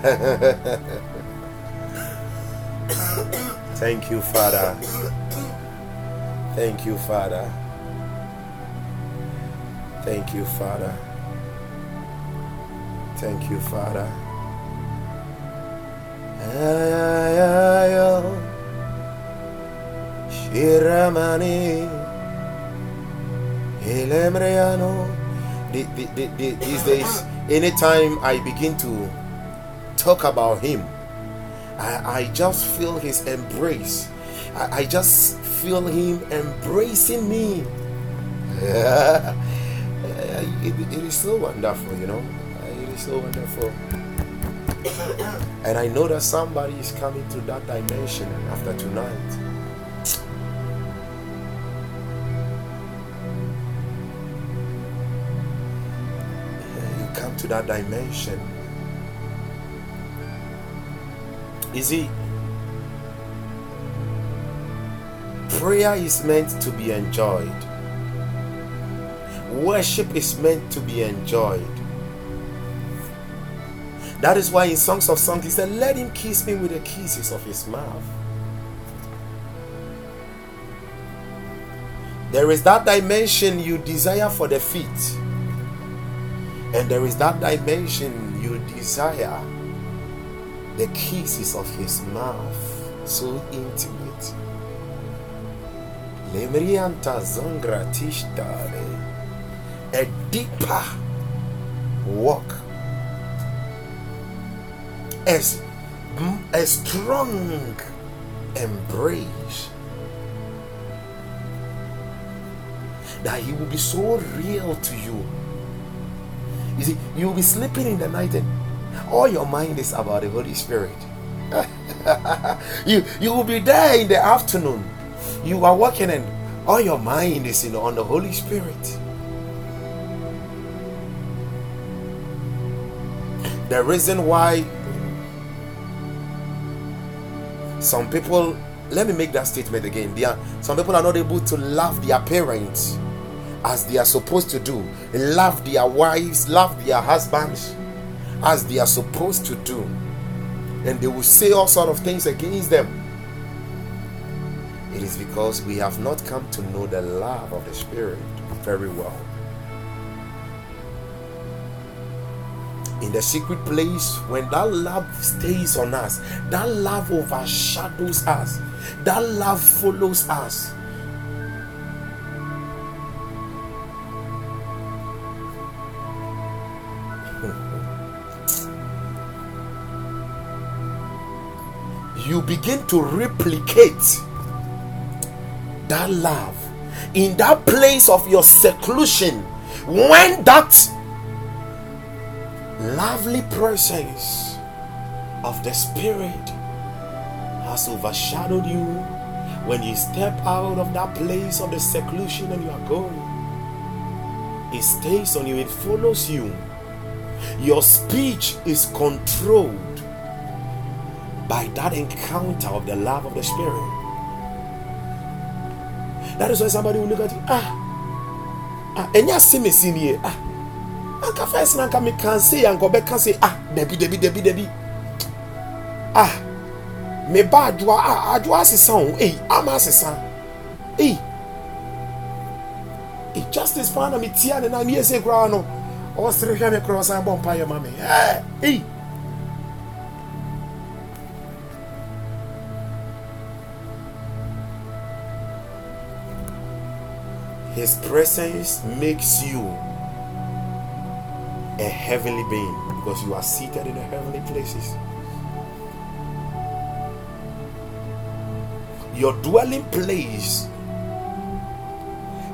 Thank you, Father. Thank you, Father. Thank you, Father. Thank you, Father. Shiramani Elemreano. These days, anytime I begin to talk about him, I, I just feel his embrace. I, I just feel Him embracing me. it, it is so wonderful, you know. It is so wonderful. And I know that somebody is coming to that dimension after tonight. You come to that dimension. Is he? Prayer is meant to be enjoyed. Worship is meant to be enjoyed. That is why in Songs of Songs he said, Let him kiss me with the kisses of his mouth. There is that dimension you desire for the feet, and there is that dimension you desire the kisses of his mouth, so intimate. Lemrianta zongratistare. A deeper walk. As a strong embrace. That he will be so real to you. You see, you'll be sleeping in the night and all your mind is about the Holy Spirit. you you will be there in the afternoon you are working and all your mind is in on the Holy Spirit. The reason why some people let me make that statement again. Are, some people are not able to love their parents as they are supposed to do, love their wives, love their husbands as they are supposed to do, and they will say all sort of things against them. It is because we have not come to know the love of the Spirit very well. in the secret place, when that love stays on us, that love overshadows us, that love follows us. You begin to replicate that love in that place of your seclusion when that lovely presence of the Spirit has overshadowed you when you step out of that place of the seclusion and you are going. It stays on you, it follows you. Your speech is controlled by that encounter of the love of the Spirit. That is why somebody will look at you, ah, ah, and you see me here, ah, anka first na anka meka se yɛ anka ɔbɛka se ah dabi dabi dabi dabi ah me ba adwoa ah adwoa asesa o ei ama asesa ei. Ei justice fan na me tia ne na ne yɛ se koraa no ɔsere hwɛ me koraa ɔsan bɔ mpa yɛ ma me ei His presence makes you a heavenly being because you are seated in the heavenly places. Your dwelling place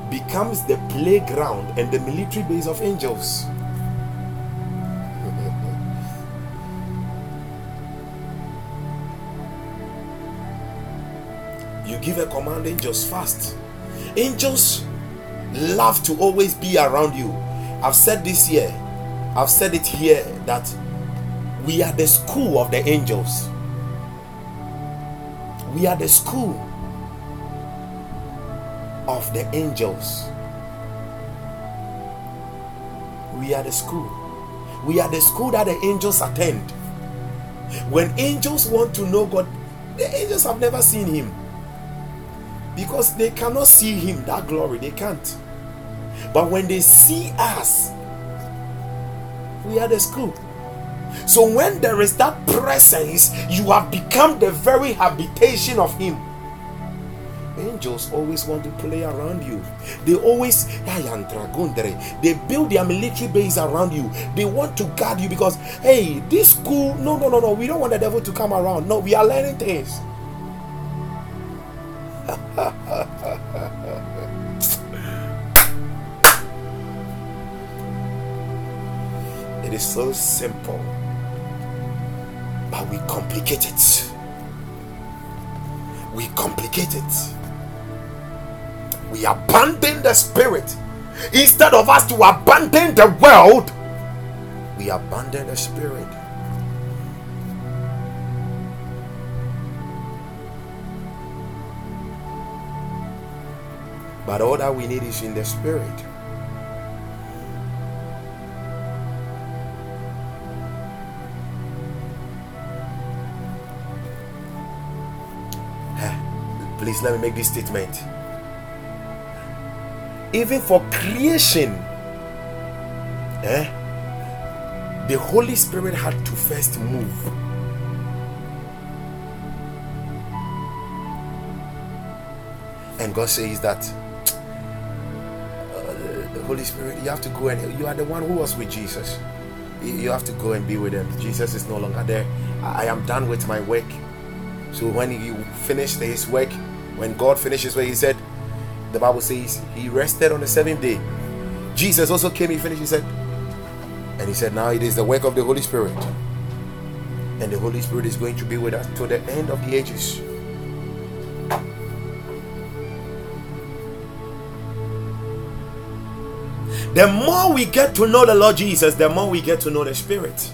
becomes the playground and the military base of angels. you give a command, angels fast. Angels love to always be around you. I've said this year I've said it here that we are the school of the angels. We are the school of the angels. We are the school. We are the school that the angels attend. When angels want to know God, the angels have never seen Him because they cannot see Him, that glory, they can't. But when they see us, we are the school. So when there is that presence, you have become the very habitation of Him. Angels always want to play around you. They always they build their military base around you. They want to guard you because hey, this school, no, no, no, no, we don't want the devil to come around. No, we are learning things. Is so simple, but we complicate it. We complicate it. We abandon the spirit instead of us to abandon the world. We abandon the spirit. But all that we need is in the spirit. Let me make this statement. Even for creation, eh, the Holy Spirit had to first move. And God says that uh, the Holy Spirit, you have to go and you are the one who was with Jesus. You have to go and be with him. Jesus is no longer there. I am done with my work. So when he finished his work, when God finishes where He said, the Bible says He rested on the seventh day. Jesus also came, He finished, He said, and He said, Now it is the work of the Holy Spirit. And the Holy Spirit is going to be with us to the end of the ages. The more we get to know the Lord Jesus, the more we get to know the Spirit.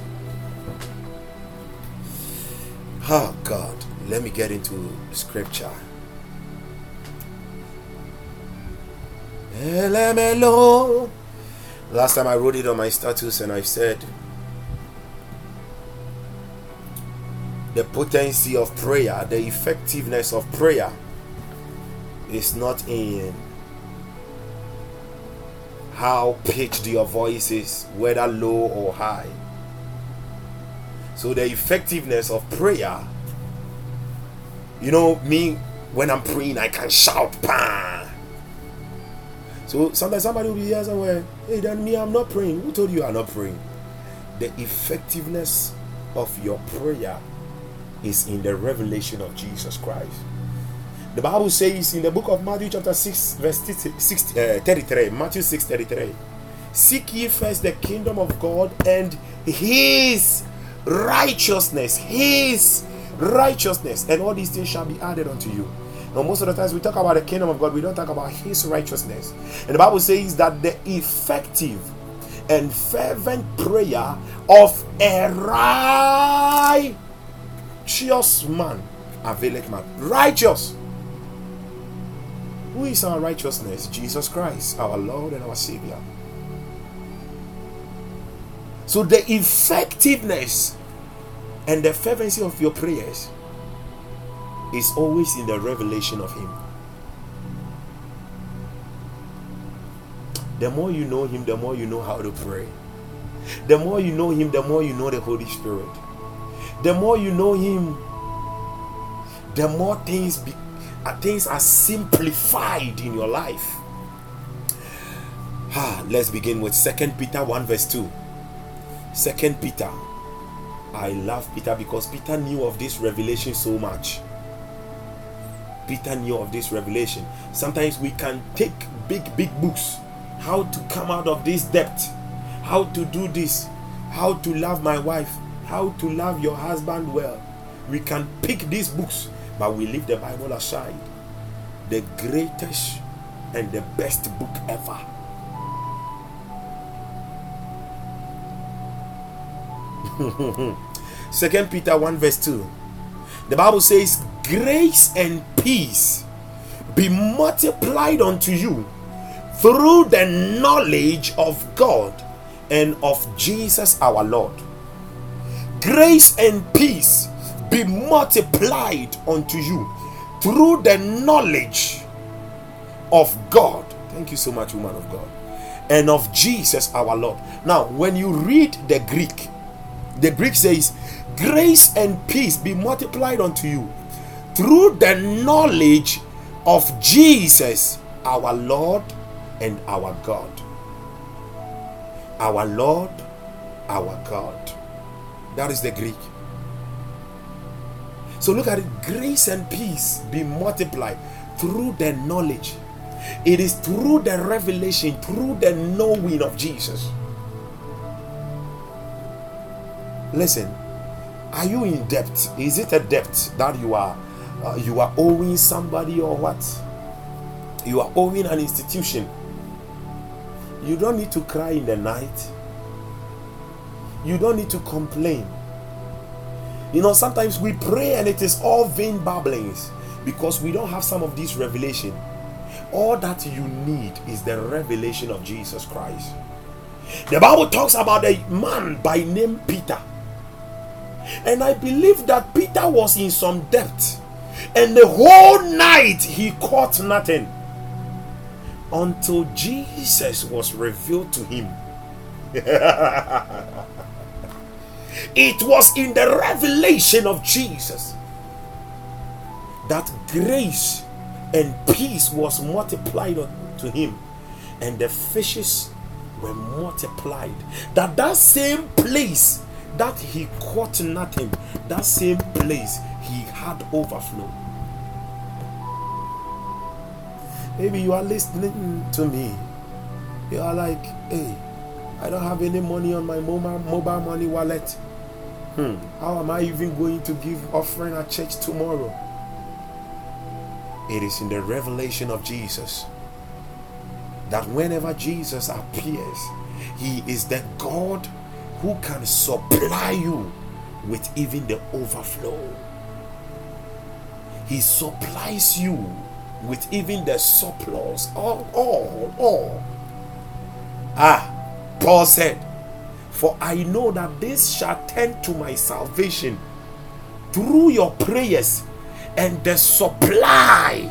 Oh God, let me get into scripture. Last time I wrote it on my status and I said the potency of prayer, the effectiveness of prayer is not in how pitched your voice is, whether low or high. So the effectiveness of prayer, you know, me when I'm praying, I can shout, bang. So sometimes somebody will be here somewhere, hey, then me, I'm not praying. Who told you I'm not praying? The effectiveness of your prayer is in the revelation of Jesus Christ. The Bible says in the book of Matthew, chapter 6, verse 6, uh, 33, Matthew 6 33, Seek ye first the kingdom of God and his righteousness, his righteousness, and all these things shall be added unto you. Most of the times we talk about the kingdom of God, we don't talk about his righteousness. And the Bible says that the effective and fervent prayer of a righteous man availeth man. Righteous who is our righteousness? Jesus Christ, our Lord and our Savior. So the effectiveness and the fervency of your prayers is always in the revelation of Him. The more you know Him, the more you know how to pray. The more you know Him, the more you know the Holy Spirit. The more you know Him, the more things be, things are simplified in your life. Ah, let's begin with Second Peter 1 verse 2. Second Peter. I love Peter because Peter knew of this revelation so much. Peter knew of this revelation. Sometimes we can take big, big books. How to come out of this debt. How to do this. How to love my wife. How to love your husband well. We can pick these books but we leave the Bible aside. The greatest and the best book ever. Second Peter 1 verse 2. The Bible says, Grace and peace be multiplied unto you through the knowledge of God and of Jesus our Lord. Grace and peace be multiplied unto you through the knowledge of God. Thank you so much, woman of God. And of Jesus our Lord. Now, when you read the Greek, the Greek says, Grace and peace be multiplied unto you through the knowledge of Jesus our Lord and our God. Our Lord, our God. That is the Greek. So look at it grace and peace be multiplied through the knowledge. It is through the revelation, through the knowing of Jesus. Listen, are you in debt? Is it a debt that you are uh, you are owing somebody or what? You are owing an institution. You don't need to cry in the night. You don't need to complain. You know, sometimes we pray and it is all vain babblings because we don't have some of this revelation. All that you need is the revelation of Jesus Christ. The Bible talks about a man by name Peter. And I believe that Peter was in some debt. And the whole night he caught nothing until Jesus was revealed to him. It was in the revelation of Jesus that grace and peace was multiplied to him and the fishes were multiplied that that same place that he caught nothing that same place he had overflow maybe you are listening to me you are like hey i don't have any money on my mobile, money wallet Hmm. How am I even going to give offering at church tomorrow? It is in the revelation of Jesus. that whenever Jesus appears, he is the God who can supply you with even the overflow. He supplies you with even the surplus. All, all, all. Ah, Paul said, For I know that this shall tend to my salvation through your prayers and the supply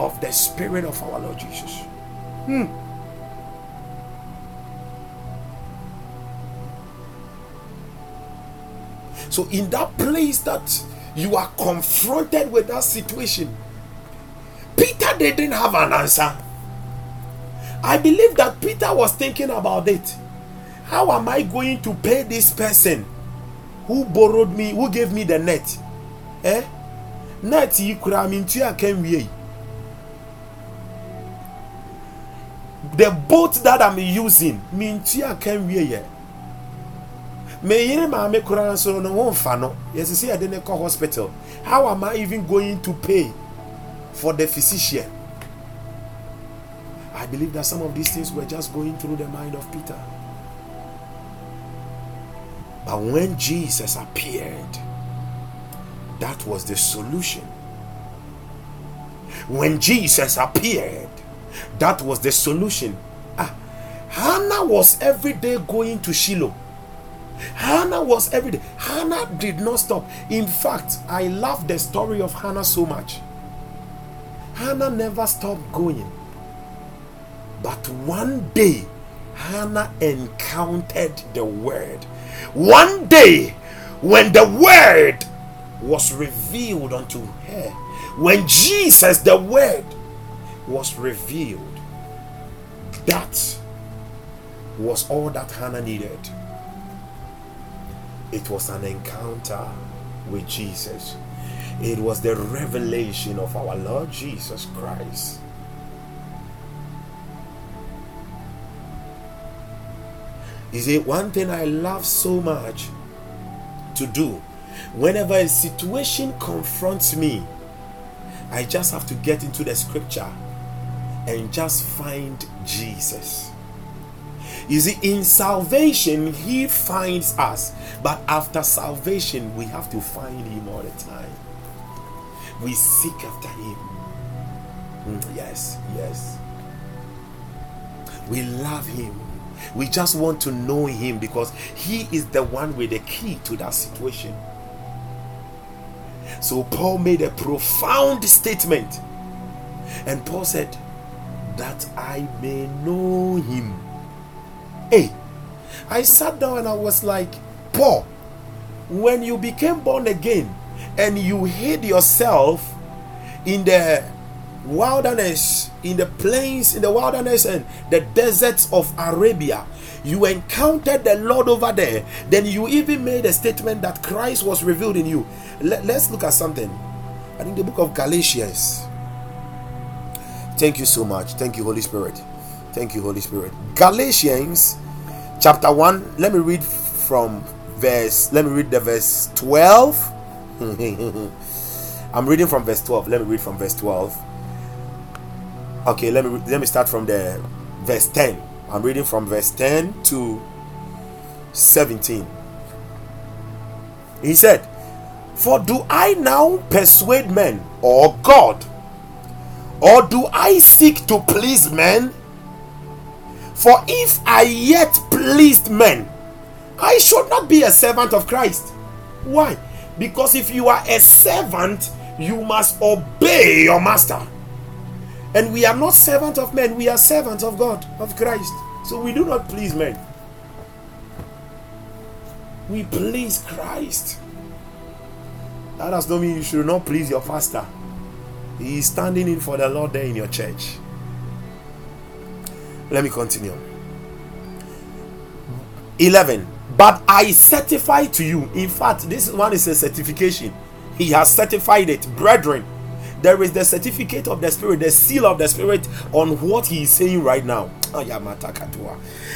of the Spirit of our Lord Jesus. Hmm. So, in that place that you are confronted with that situation, Peter didn't have an answer. I believe that Peter was thinking about it. How am I going to pay this person who borrowed me, who gave me the net? Eh? Net mi ntua kan wie. The boat that I'm using, mi ntua kan wie ye. Me yere maame kura nso no ho mfa no. Yes, see I didn't call hospital. How am I even going to pay for the physician? I believe that some of these things were just going through the mind of Peter. But when Jesus appeared, that was the solution. When Jesus appeared, that was the solution. Ah, Hannah was every day going to Shiloh. Hannah was every day. Hannah did not stop. In fact, I love the story of Hannah so much. Hannah never stopped going. But one day, Hannah encountered the word. One day, when the word was revealed unto her, when Jesus, the word, was revealed, that was all that Hannah needed. It was an encounter with Jesus. It was the revelation of our Lord Jesus Christ. Is it one thing I love so much to do? Whenever a situation confronts me, I just have to get into the scripture and just find Jesus. You see, in salvation, He finds us, but after salvation, we have to find Him all the time. We seek after Him. Mm, yes, yes. We love Him. We just want to know Him because He is the one with the key to that situation. So Paul made a profound statement. And Paul said, That I may know Him. Hey, I sat down and I was like, Paul, when you became born again and you hid yourself in the wilderness, in the plains, in the wilderness and the deserts of Arabia, you encountered the Lord over there, then you even made a statement that Christ was revealed in you. Let, us look at something. I think the book of Galatians. Thank you so much. Thank you, Holy Spirit. Thank you, Holy Spirit. Galatians chapter 1. Let me read from verse, let me read the verse 12. I'm reading from verse 12. Let me read from verse 12 okay let me let me start from the verse 10 i'm reading from verse 10 to 17 he said for do i now persuade men or god or do i seek to please men for if i yet pleased men i should not be a servant of christ why because if you are a servant you must obey your master and we are not servants of men, we are servants of God, of Christ. So we do not please men. We please Christ. That does not mean you should not please your pastor. He is standing in for the Lord there in your church. Let me continue. 11. But I certify to you. In fact, this one is a certification. He has certified it. Brethren, there is the certificate of the spirit the seal of the spirit on what he is saying right now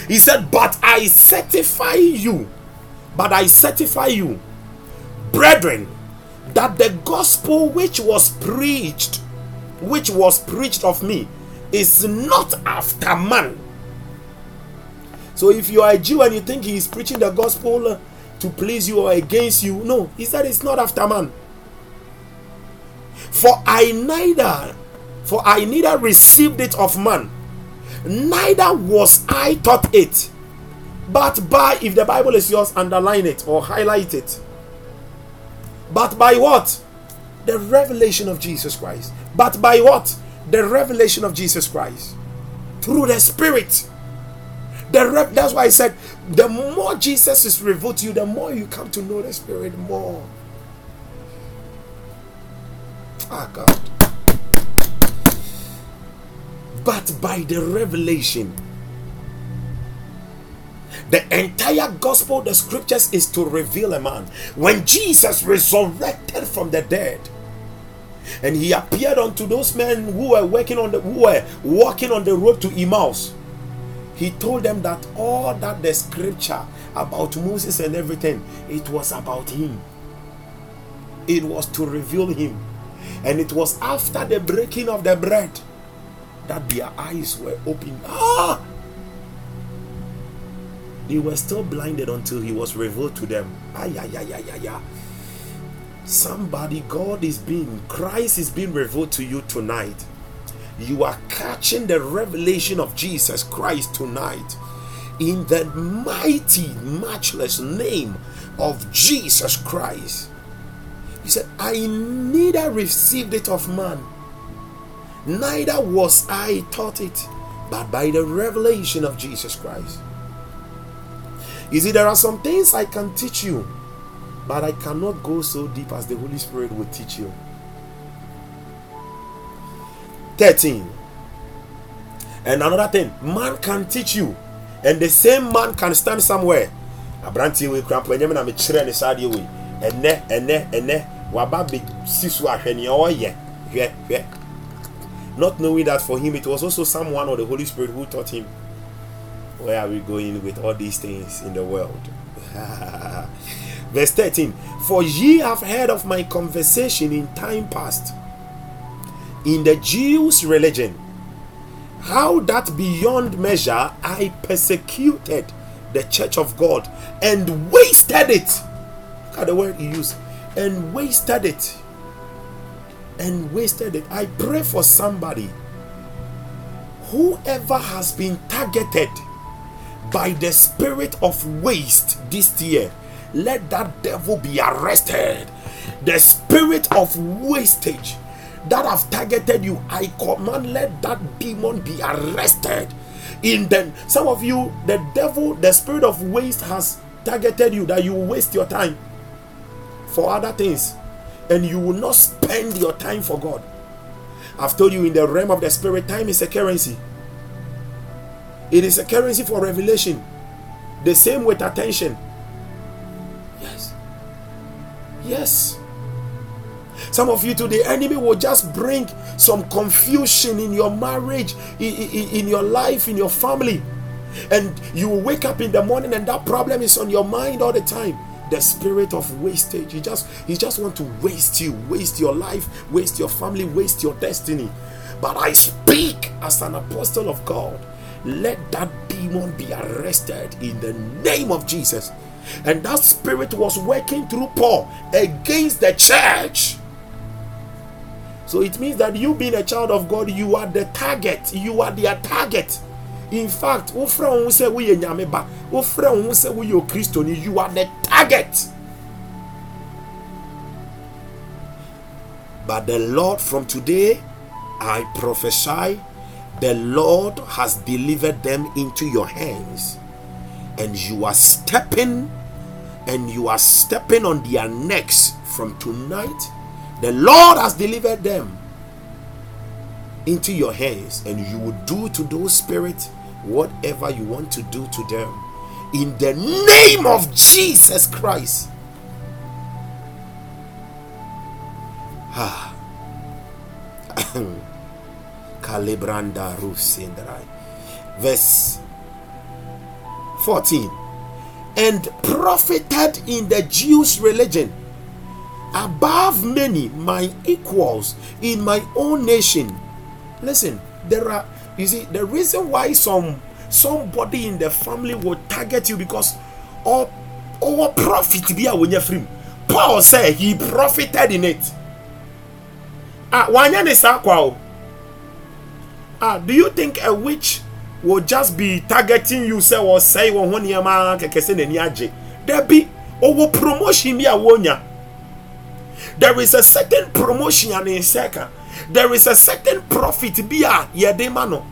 he said but i certify you but i certify you brethren that the gospel which was preached which was preached of me is not after man. So if you are a Jew and you think he is preaching the gospel to please you or against you, no, he said it's not after man. For I neither, for I neither received it of man, neither was I taught it, but by if the Bible is yours, underline it or highlight it. But by what? The revelation of Jesus Christ. But by what? The revelation of Jesus Christ. Through the Spirit. The that's why I said the more Jesus is revealed to you, the more you come to know the Spirit more. Ah, God. But by the revelation, the entire gospel, the scriptures, is to reveal a man. When Jesus resurrected from the dead, and he appeared unto those men who were working on the who were walking on the road to Emmaus he told them that all that the scripture about Moses and everything, it was about him. It was to reveal him. And it was after the breaking of the bread that their eyes were opened. Ah! They were still blinded until he was revealed to them. Ay, ay, ay, ay, ay, ay. Somebody, God is being, Christ is being revealed to you tonight you are catching the revelation of Jesus Christ tonight in the mighty, matchless name of Jesus Christ. He said, I neither received it of man, neither was I taught it, but by the revelation of Jesus Christ. You see, there are some things I can teach you, but I cannot go so deep as the Holy Spirit will teach you. 13. And another thing, man can teach you, and the same man can stand somewhere. Abranti we cramp when na me kyerɛ ne saa deɛ wei ɛnɛ ɛnɛ ɛnɛ waba be si so ahwɛ nea ɔyɛ hwɛ hwɛ not knowing that for him it was also someone or the Holy Spirit who taught him where are we going with all these things in the world. Verse 13 For ye have heard of my conversation in time past in the Jews' religion, how that beyond measure I persecuted the church of God and wasted it. Look at the word he used and wasted it. And wasted it. I pray for somebody. Whoever has been targeted by the spirit of waste this year, let that devil be arrested. The spirit of wastage that have targeted you, I command let that demon be arrested. In them, some of you, the devil, the spirit of waste has targeted you that you waste your time for other things and you will not spend your time for God. I've told you in the realm of the spirit, time is a currency. It is a currency for revelation. The same with attention. Yes. Some of you to the enemy will just bring some confusion in your marriage, in, in, in your life, in your family. And you will wake up in the morning and that problem is on your mind all the time. The spirit of wastage. He just he just want to waste you waste your life waste your family waste your destiny. But i speak as an apostle of god. Let that demon be arrested in the name of jesus and that spirit was working through paul against the church so it means that you being a child of God, you are the target. You are their target. In fact, you are the target. But the Lord, from today, I prophesy, the Lord has delivered them into your hands, and you are stepping, and you are stepping on their necks from tonight the Lord has delivered them into your hands, and you will do to those spirits whatever you want to do to them. In the name of Jesus Christ. Ah. Verse 14. And profited in the Jews' religion above many my equals in my own nation. Listen, there are you see the reason why some somebody in the family will target you because or or profit be a free paul said he profited in it ah wanya ah do you think a witch will just be targeting you say or say wo ho niam keke se nani there be or promotion bi a wonya there is a certain promotion in second there is a certain profit bi a yɛde ma no.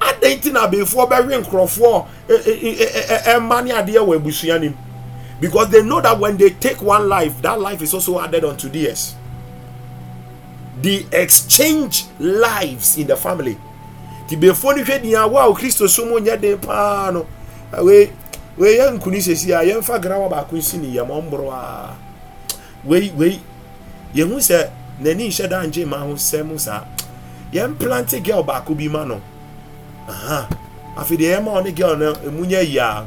Adan ti na abeefoɔ bɛwe nkurɔfoɔ ɛma ne adeɛ wɔ abusua nim because they know that when they take one life that life is also added onto theirs. The exchange lives in the family ti beefoɔ no hwɛ nia wo a kristo so mu nyɛ den paa no. Wei wei yɛ nkuni sesi a yɛmfa grawa baako nsi ne yɛm ɔmboro a wei wei yɛhu sɛ n'ani nhyɛ da ngye ma ho sɛ mu saa yɛn plant girl baako bi ma no. Aha. Afei deɛ yɛn ma ɔne girl no emu nyɛ yia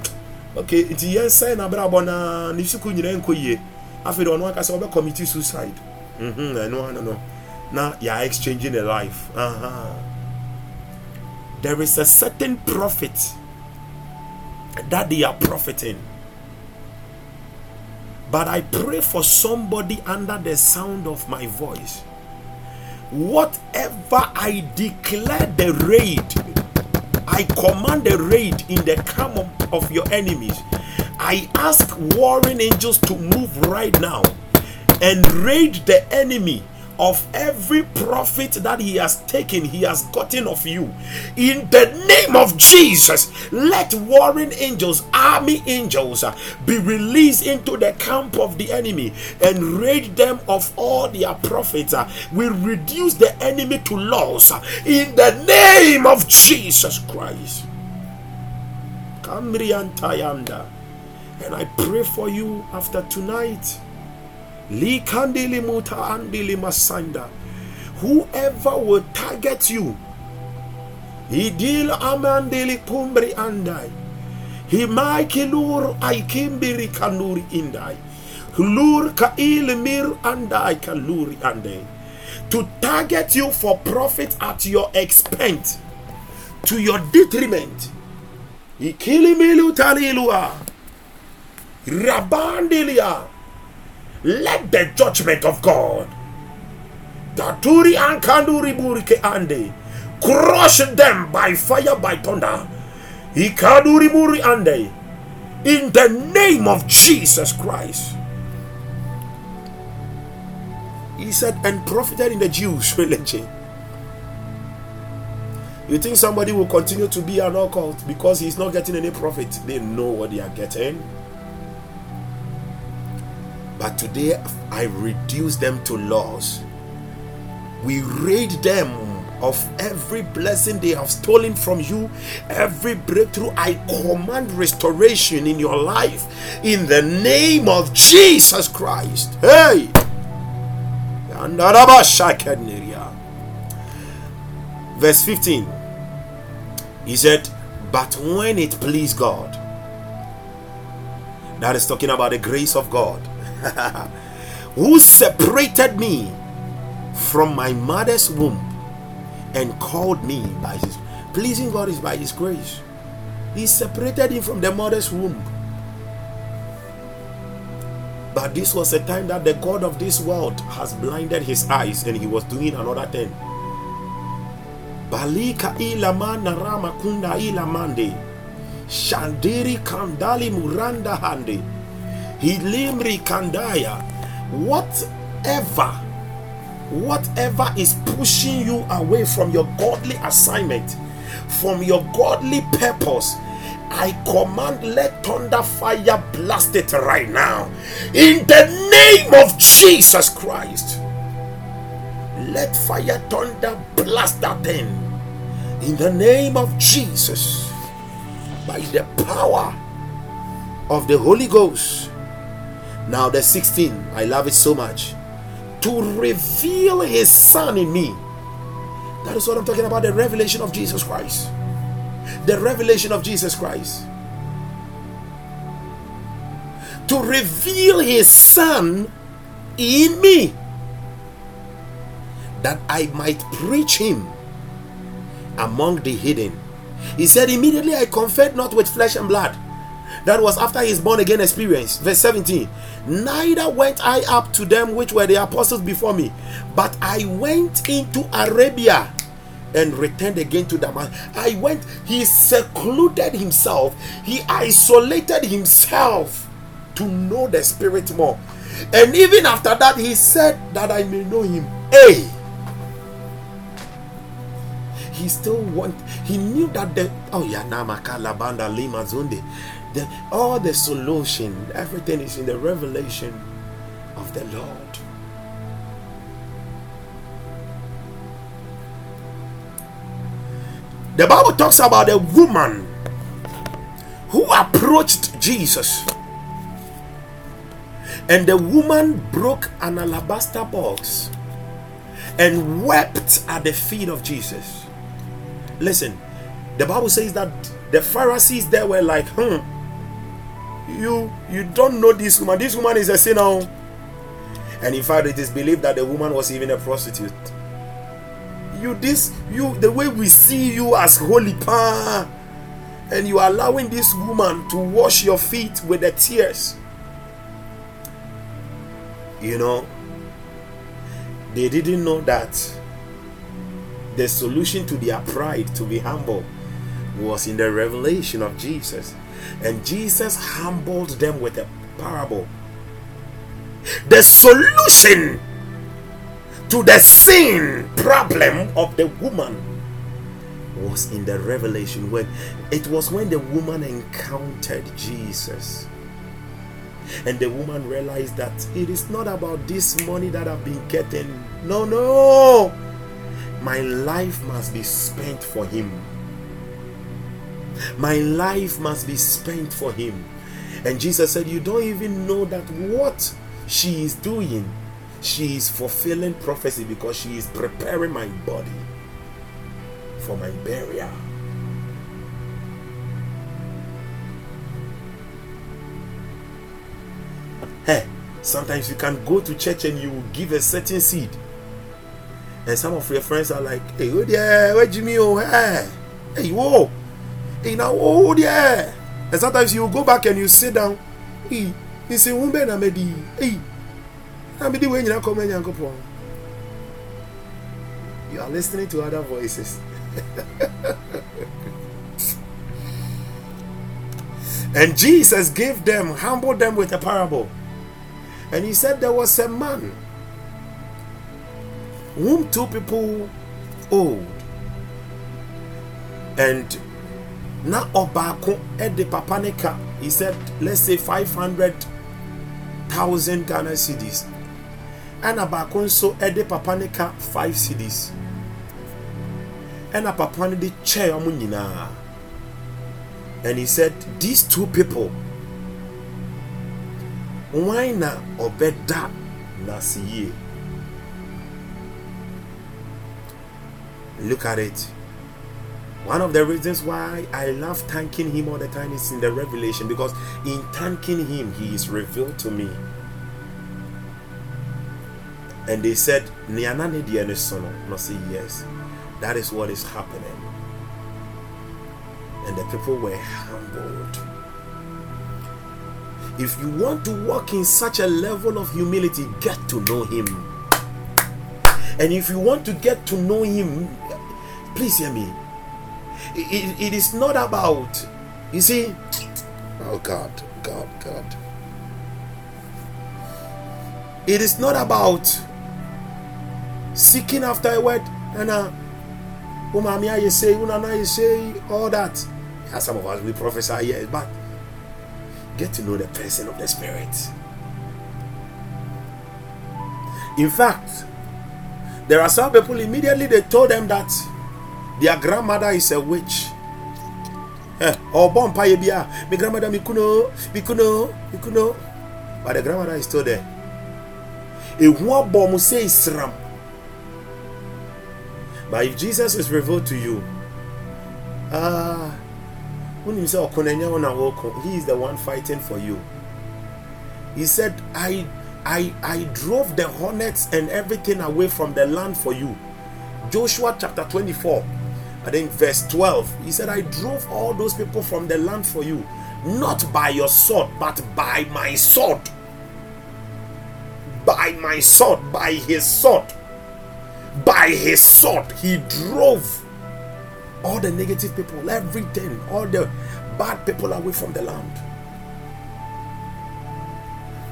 okay nti yɛn sɛn n'abrabɔ na ne suku nyinaa nkɔ yie. Afei deɛ ɔno akasa ɔbɛ commit suicide. Mhm ɛno ano no. Na yɛ exchanging a life. Aha there is a certain profit that they are profiting. But I pray for somebody under the sound of my voice. Whatever I declare the raid, I command the raid in the camp of, of your enemies. I ask warring angels to move right now and raid the enemy of every profit that he has taken, he has gotten of you. In the name of Jesus, let warring angels, army angels, uh, be released into the camp of the enemy and raid them of all their profits. Uh, we reduce the enemy to loss uh, in the name of Jesus Christ. And I pray for you after tonight Whoever will target you, idil amandili kumbri andai. Himai kilur aikimbiri kanuri indai. Lur kail mir andai kaluri andai. To target you for profit at your expense, to your detriment. Ikilimilu talilua. Rabandilia let the judgment of God Daturi and Kanduri Burike Ande crush them by fire by thunder. Ikaduri Muri Ande in the name of Jesus Christ. He said, and profited in the Jews' religion. You think somebody will continue to be an occult because he's not getting any profit? They know what they are getting. But today I reduce them to loss. We raid them of every blessing they have stolen from you, every breakthrough. I command restoration in your life in the name of Jesus Christ. Hey! Verse 15 He said, But when it pleased God, that is talking about the grace of God who separated me from my mother's womb and called me by his pleasing God is by his grace. He separated him from the mother's womb. But this was a time that the God of this world has blinded his eyes and he was doing another thing. Balika ilama narama kunda ilamande. Shandiri kandali muranda hande. Hilimri Kandaya. Whatever, whatever is pushing you away from your godly assignment, from your godly purpose, I command let thunder fire blast it right now. In the name of Jesus Christ. Let fire thunder blast that thing. In the name of Jesus. By the power of the Holy Ghost. Now, the 16, I love it so much. To reveal his son in me. That is what I'm talking about the revelation of Jesus Christ. The revelation of Jesus Christ. To reveal his son in me. That I might preach him among the hidden. He said, Immediately I conferred not with flesh and blood. That was after his born again experience. Verse 17. Neither went I up to them which were the apostles before me, but I went into Arabia and returned again to Damascus. I went, he secluded himself, he isolated himself to know the Spirit more. And even after that, he said that I may know him. Hey, he still want. He knew that the oh yeah, namakala banda lima zunde. The, all the solution, everything is in the revelation of the Lord. The Bible talks about a woman who approached Jesus. And the woman broke an alabaster box and wept at the feet of Jesus. Listen, the Bible says that the Pharisees there were like, hmm, you you don't know this woman. This woman is a sinner. And in fact, it is believed that the woman was even a prostitute. You this you the way we see you as holy pa and you are allowing this woman to wash your feet with the tears you know, they didn't know that the solution to their pride, to be humble, was in the revelation of Jesus. And Jesus humbled them with a parable. The solution to the sin problem of the woman was in the revelation when it was when the woman encountered Jesus and the woman realized that it is not about this money that I've been getting. No, no. My life must be spent for Him. My life must be spent for Him. And Jesus said, You don't even know that what she is doing, she is fulfilling prophecy because she is preparing my body for my burial. Hey, sometimes you can go to church and you will give a certain seed. And some of your friends are like, hey, oh yeah, where Jimmy? Oh, hey, hey, whoa, hey, now, oh yeah. And sometimes you go back and you sit down. Hey, you Umbe na medi, hey, na medi when you come and You are listening to other voices. and Jesus gave them, humbled them with a parable. And he said there was a man whom two people owed. And na obako ede papanika. He said, let's say 500,000 Ghana cedis. And abako nso ede papanika 5 cedis. And a papa no de chair And he said, these two people wan na ɔbɛda n'ase yie look at it one of the reasons why I love thanking him all the time is in the revelation because in thanking him he is revealed to me. And they said Niana ne son no say yes. That is what is happening. And the people were humbled. If you want to walk in such a level of humility, get to know Him. And if you want to get to know Him, please hear me. It, it is not about, you see, oh God, God, God. It is not about seeking after a word and uh, umamia you say, unana you say, all that. Yeah, some of us we prophesy, yes, but get to know the person of the Spirit. In fact, there are some people immediately they told them that their grandmother is a witch. Eh, or born bia, my grandmother mikuno, mikuno, mikuno. But the grandmother is still there. A one bomb say Islam. But if Jesus is revealed to you, ah, when you say he is the one fighting for you he said i i i drove the hornets and everything away from the land for you joshua chapter 24 I think verse 12. He said, I drove all those people from the land for you, not by your sword, but by my sword. By my sword, by his sword. By his sword, he drove all the negative people, everything, all the bad people away from the land.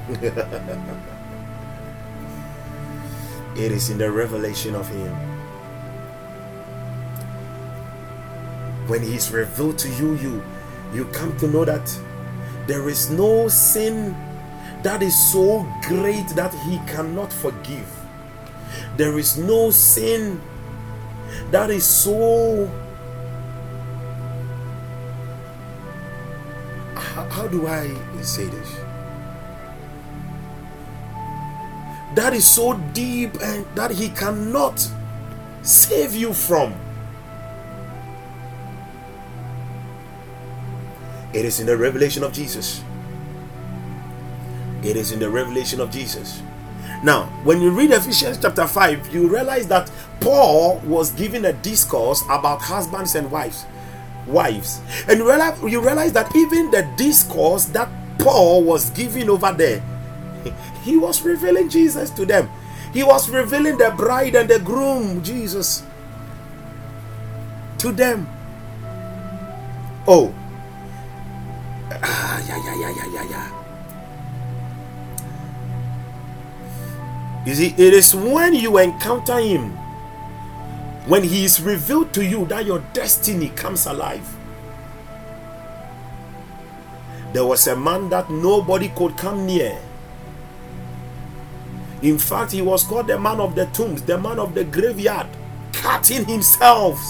it is in the revelation of him when he is revealed to you you you come to know that there is no sin that is so great that he cannot forgive. There is no sin that is so how, how do i say this? That is so deep and that he cannot save you from It is in the revelation of Jesus. It is in the revelation of Jesus. Now, when you read Ephesians chapter 5, you realize that Paul was giving a discourse about husbands and wives. Wives. And you realize, you realize that even the discourse that Paul was giving over there, he was revealing Jesus to them. He was revealing the bride and the groom, Jesus, to them. Oh, Ah, yeah, yeah, yeah, yeah, yeah, yeah. You see, it is when you encounter Him, when He is revealed to you, that your destiny comes alive. There was a man that nobody could come near. In fact, he was called the man of the tombs, the man of the graveyard, cutting himself,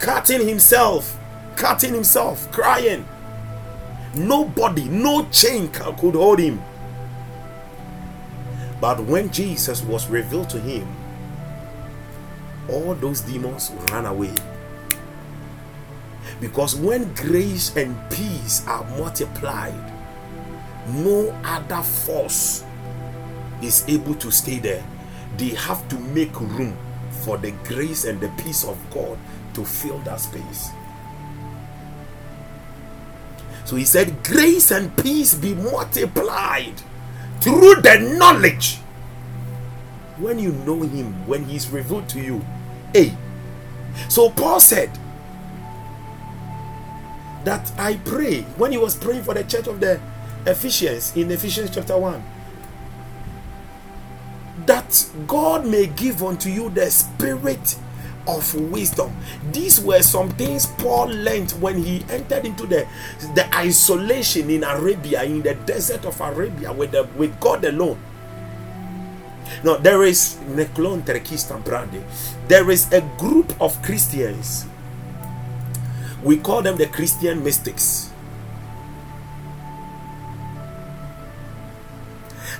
cutting himself, cutting himself, crying. Nobody, no chain could hold him. But when Jesus was revealed to him, all those demons ran away. Because when grace and peace are multiplied, no other force is able to stay there. They have to make room for the grace and the peace of God to fill that space. So he said, Grace and peace be multiplied through the knowledge. When you know him, when he's revealed to you. Hey. So Paul said that I pray when he was praying for the church of the Ephesians in Ephesians chapter 1 that God may give unto you the spirit of wisdom. These were some things Paul learned when he entered into the, the isolation in Arabia, in the desert of Arabia, with, the, with God alone. Now, there is Neklon Terkistan Brandy. There is a group of Christians. We call them the Christian mystics.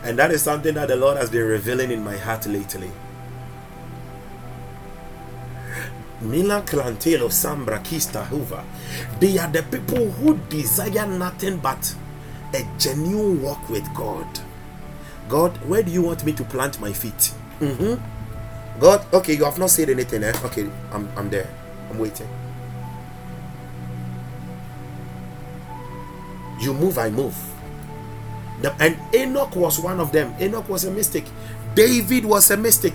And that is something that the Lord has been revealing in my heart lately. Mila Klantelo Sambra Kista Hoover. They are the people who desire nothing but a genuine walk with God. God, where do you want me to plant my feet? Mm-hmm. God, okay, you have not said anything. Eh? Okay, I'm, I'm there. I'm waiting. You move, I move. The, and Enoch was one of them. Enoch was a mystic. David was a mystic.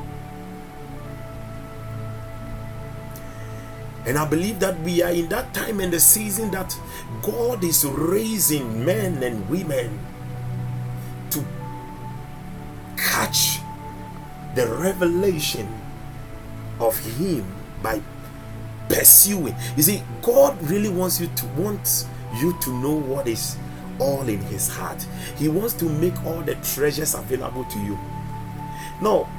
And I believe that we are in that time and the season that God is raising men and women to catch the revelation of Him by pursuing. You see, God really wants you to want you to know what is all in His heart. He wants to make all the treasures available to you. Now,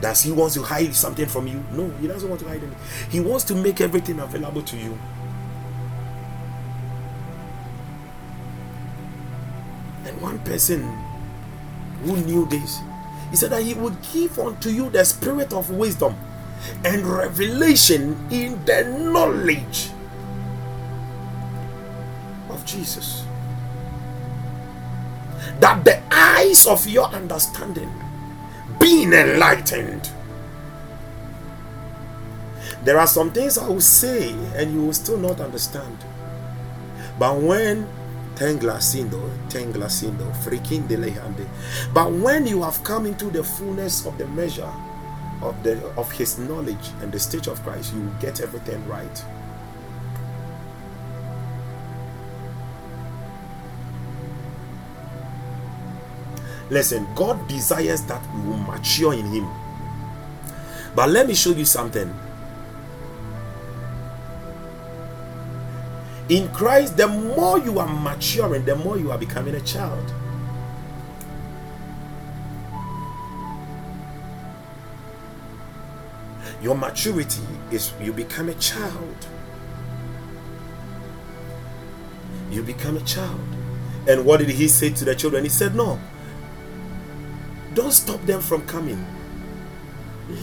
Does he wants to hide something from you? No, he doesn't want to hide anything. He wants to make everything available to you. And one person who knew this, he said that he would give unto you the spirit of wisdom and revelation in the knowledge of Jesus. That the eyes of your understanding being enlightened. There are some things I will say and you will still not understand. But when Tenglasindo, Tenglasindo, freaking delehande. But when you have come into the fullness of the measure of the of his knowledge and the stage of Christ, you will get everything right. Listen, God desires that we will mature in Him. But let me show you something. In Christ, the more you are maturing, the more you are becoming a child. Your maturity is you become a child. You become a child. And what did he say to the children? He said, No, don't stop them from coming.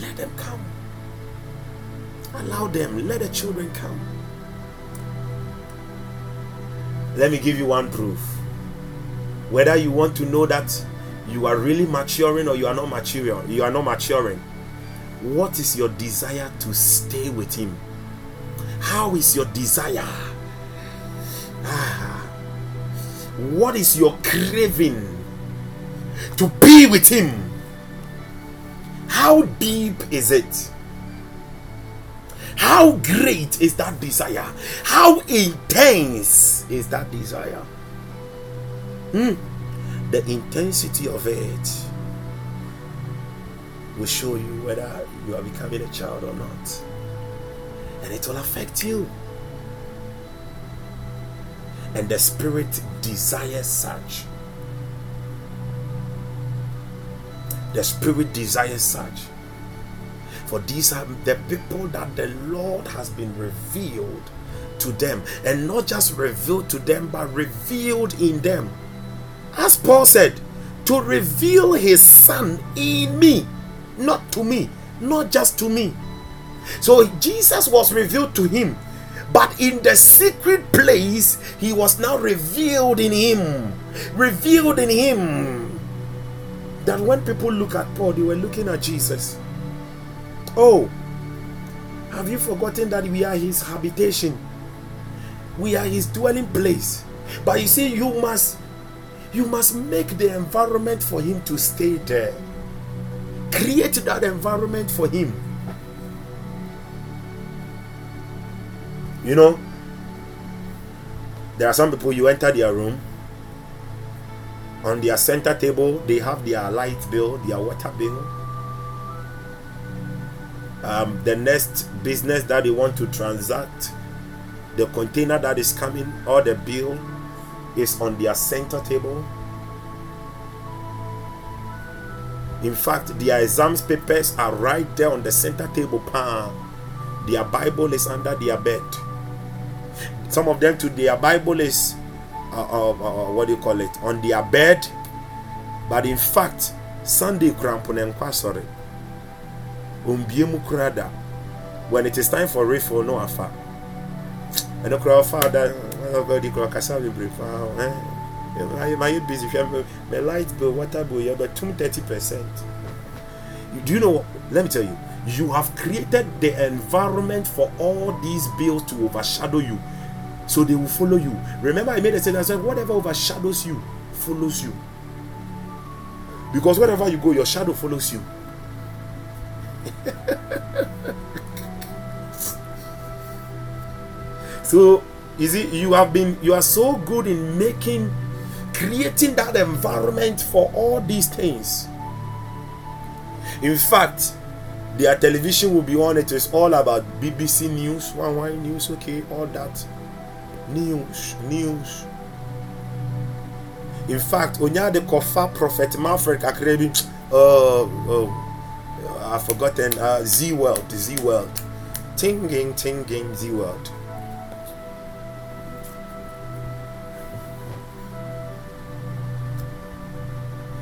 Let them come. Allow them. Let the children come. Let me give you one proof. Whether you want to know that you are really maturing or you are not maturing, you are not maturing. What is your desire to stay with him? How is your desire? Ah, what is your craving? To be with Him. How deep is it? How great is that desire? How intense is that desire? Hmm. The intensity of it will show you whether you are becoming a child or not. And it will affect you. And the Spirit desires such. The Spirit desires such. For these are the people that the Lord has been revealed to them. And not just revealed to them, but revealed in them. As Paul said, to reveal his Son in me, not to me, not just to me. So Jesus was revealed to him, but in the secret place, he was now revealed in him. Revealed in him that when people look at Paul, they were looking at Jesus. Oh, have you forgotten that we are his habitation? We are his dwelling place. But you see, you must you must make the environment for him to stay there. Create that environment for him. You know, there are some people you enter their room on their center table they have their light bill their water bill. Um, the next business that they want to transact the container that is coming or the bill is on their center table. In fact their exams papers are right there on the center table palm. Their bible is under their bed. Some of them to their bible is uh, uh, uh, what do you call it? On their bed. But in fact sunday crampo na nkwa sorry when it is time for refill no afa. Ɛno kura ɔfa da ɔdi kura kasa bebree paa ɛn ma yɛ busy? Hwɛ my light bill water bill bɛ tum thirty percent. Do you know what? Let me tell you. You have created the environment for all these bills to overshadow you so they will follow you. Remember, I made a statement. I said, whatever overshadows you follows you. Because wherever you go, your shadow follows you. so you see, you have been you are so good in making creating that environment for all these things. In fact, their television will be on. It is all about BBC News, One Wine News, okay, all that news news in fact onyade Kofa, prophet manfred kakra bi uh, uh, I've forgotten. Uh, Zee World, Zee World, tinging, tinging, Zee World.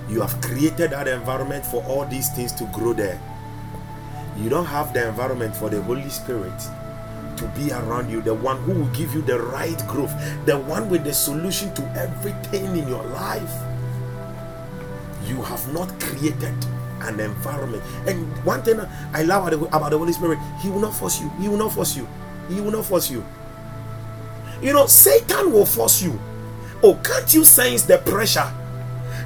You have created that environment for all these things to grow there. You don't have the environment for the Holy Spirit to be around you, the one who will give you the right growth, the one with the solution to everything in your life. You have not created an environment. And one thing I love about the Holy Spirit, He will not force you. He will not force you. He will not force you. You know, Satan will force you. Oh, can't you sense the pressure?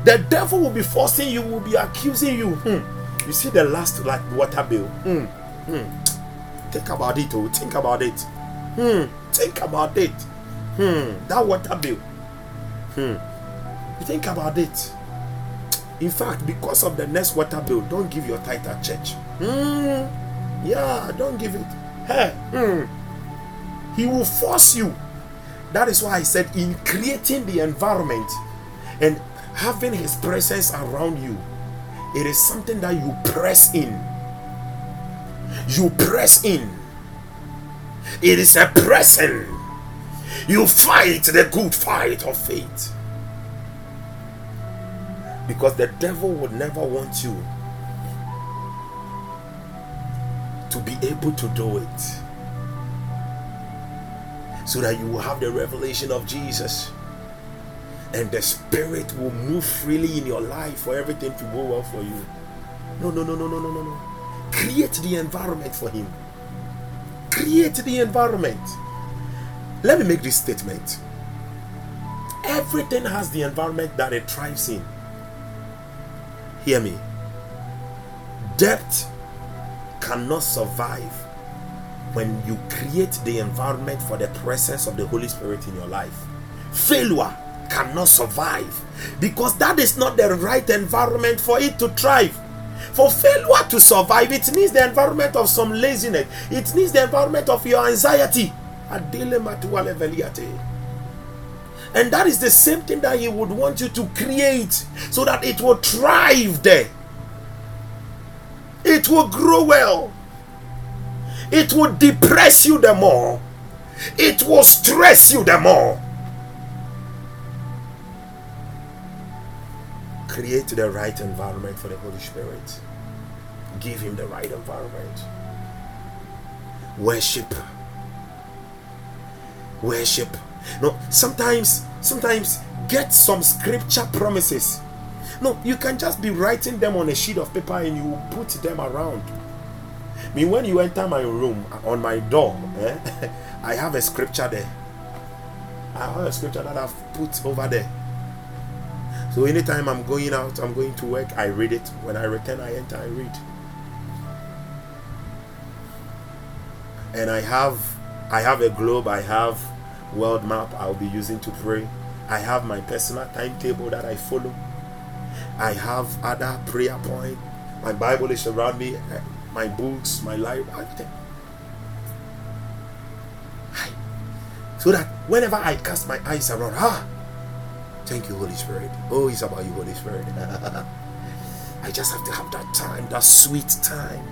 The devil will be forcing you, will be accusing you. Hmm. You see the last like water bill. Hmm. Hmm. Think about it. Oh, think about it. Hmm. Think about it. Hmm. That water bill. Hmm. Think about it. In fact, because of the next water bill, don't give your tithe at church. Hmm. Yeah, don't give it. Hey. Hmm. He will force you. That is why I said in creating the environment and having his presence around you it is something that you press in you press in. It is a pressing. You fight the good fight of faith. Because the devil would never want you to be able to do it. So that you will have the revelation of Jesus. And the spirit will move freely in your life for everything to go well for you. No, no, no, no, no, no, no, no. Create the environment for him. Create the environment. Let me make this statement. Everything has the environment that it thrives in. Hear me. Debt cannot survive when you create the environment for the presence of the Holy Spirit in your life. Failure cannot survive because that is not the right environment for it to thrive. For failure to survive, it needs the environment of some laziness, it needs the environment of your anxiety. And that is the same thing that He would want you to create so that it will thrive there. It will grow well. It will depress you the more. It will stress you the more. Create the right environment for the Holy Spirit. Give Him the right environment. Worship. Worship. No, sometimes, sometimes get some scripture promises. No, you can just be writing them on a sheet of paper and you put them around. I mean, when you enter my room on my door, eh, I have a scripture there. I have a scripture that I've put over there. So anytime I'm going out, I'm going to work, I read it. When I return, I enter, I read. And I have I have a globe, I have world map I'll be using to pray. I have my personal timetable that I follow. I have other prayer point. My Bible is around me, eh, my books, my life, everything. So that whenever I cast my eyes around, ah, Thank you, Holy Spirit. Oh, it's about you, Holy Spirit. I just have to have that time, that sweet time.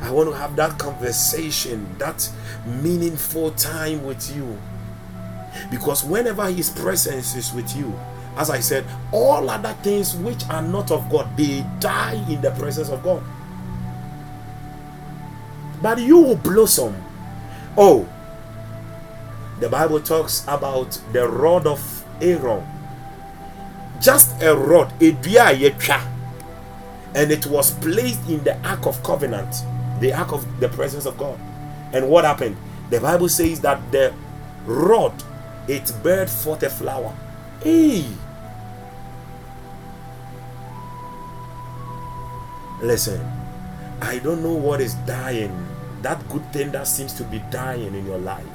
I want to have that conversation, that meaningful time with you. Because whenever His presence is with you, as I said, all other things which are not of God, they die in the presence of God. But you will blossom. Oh, the Bible talks about the rod of Aaron. Just a rod, a dua and it was placed in the ark of covenant, the ark of the presence of God. And what happened? The Bible says that the rod it bear forth a flower. Hey. Listen, I don't know what is dying. That good thing that seems to be dying in your life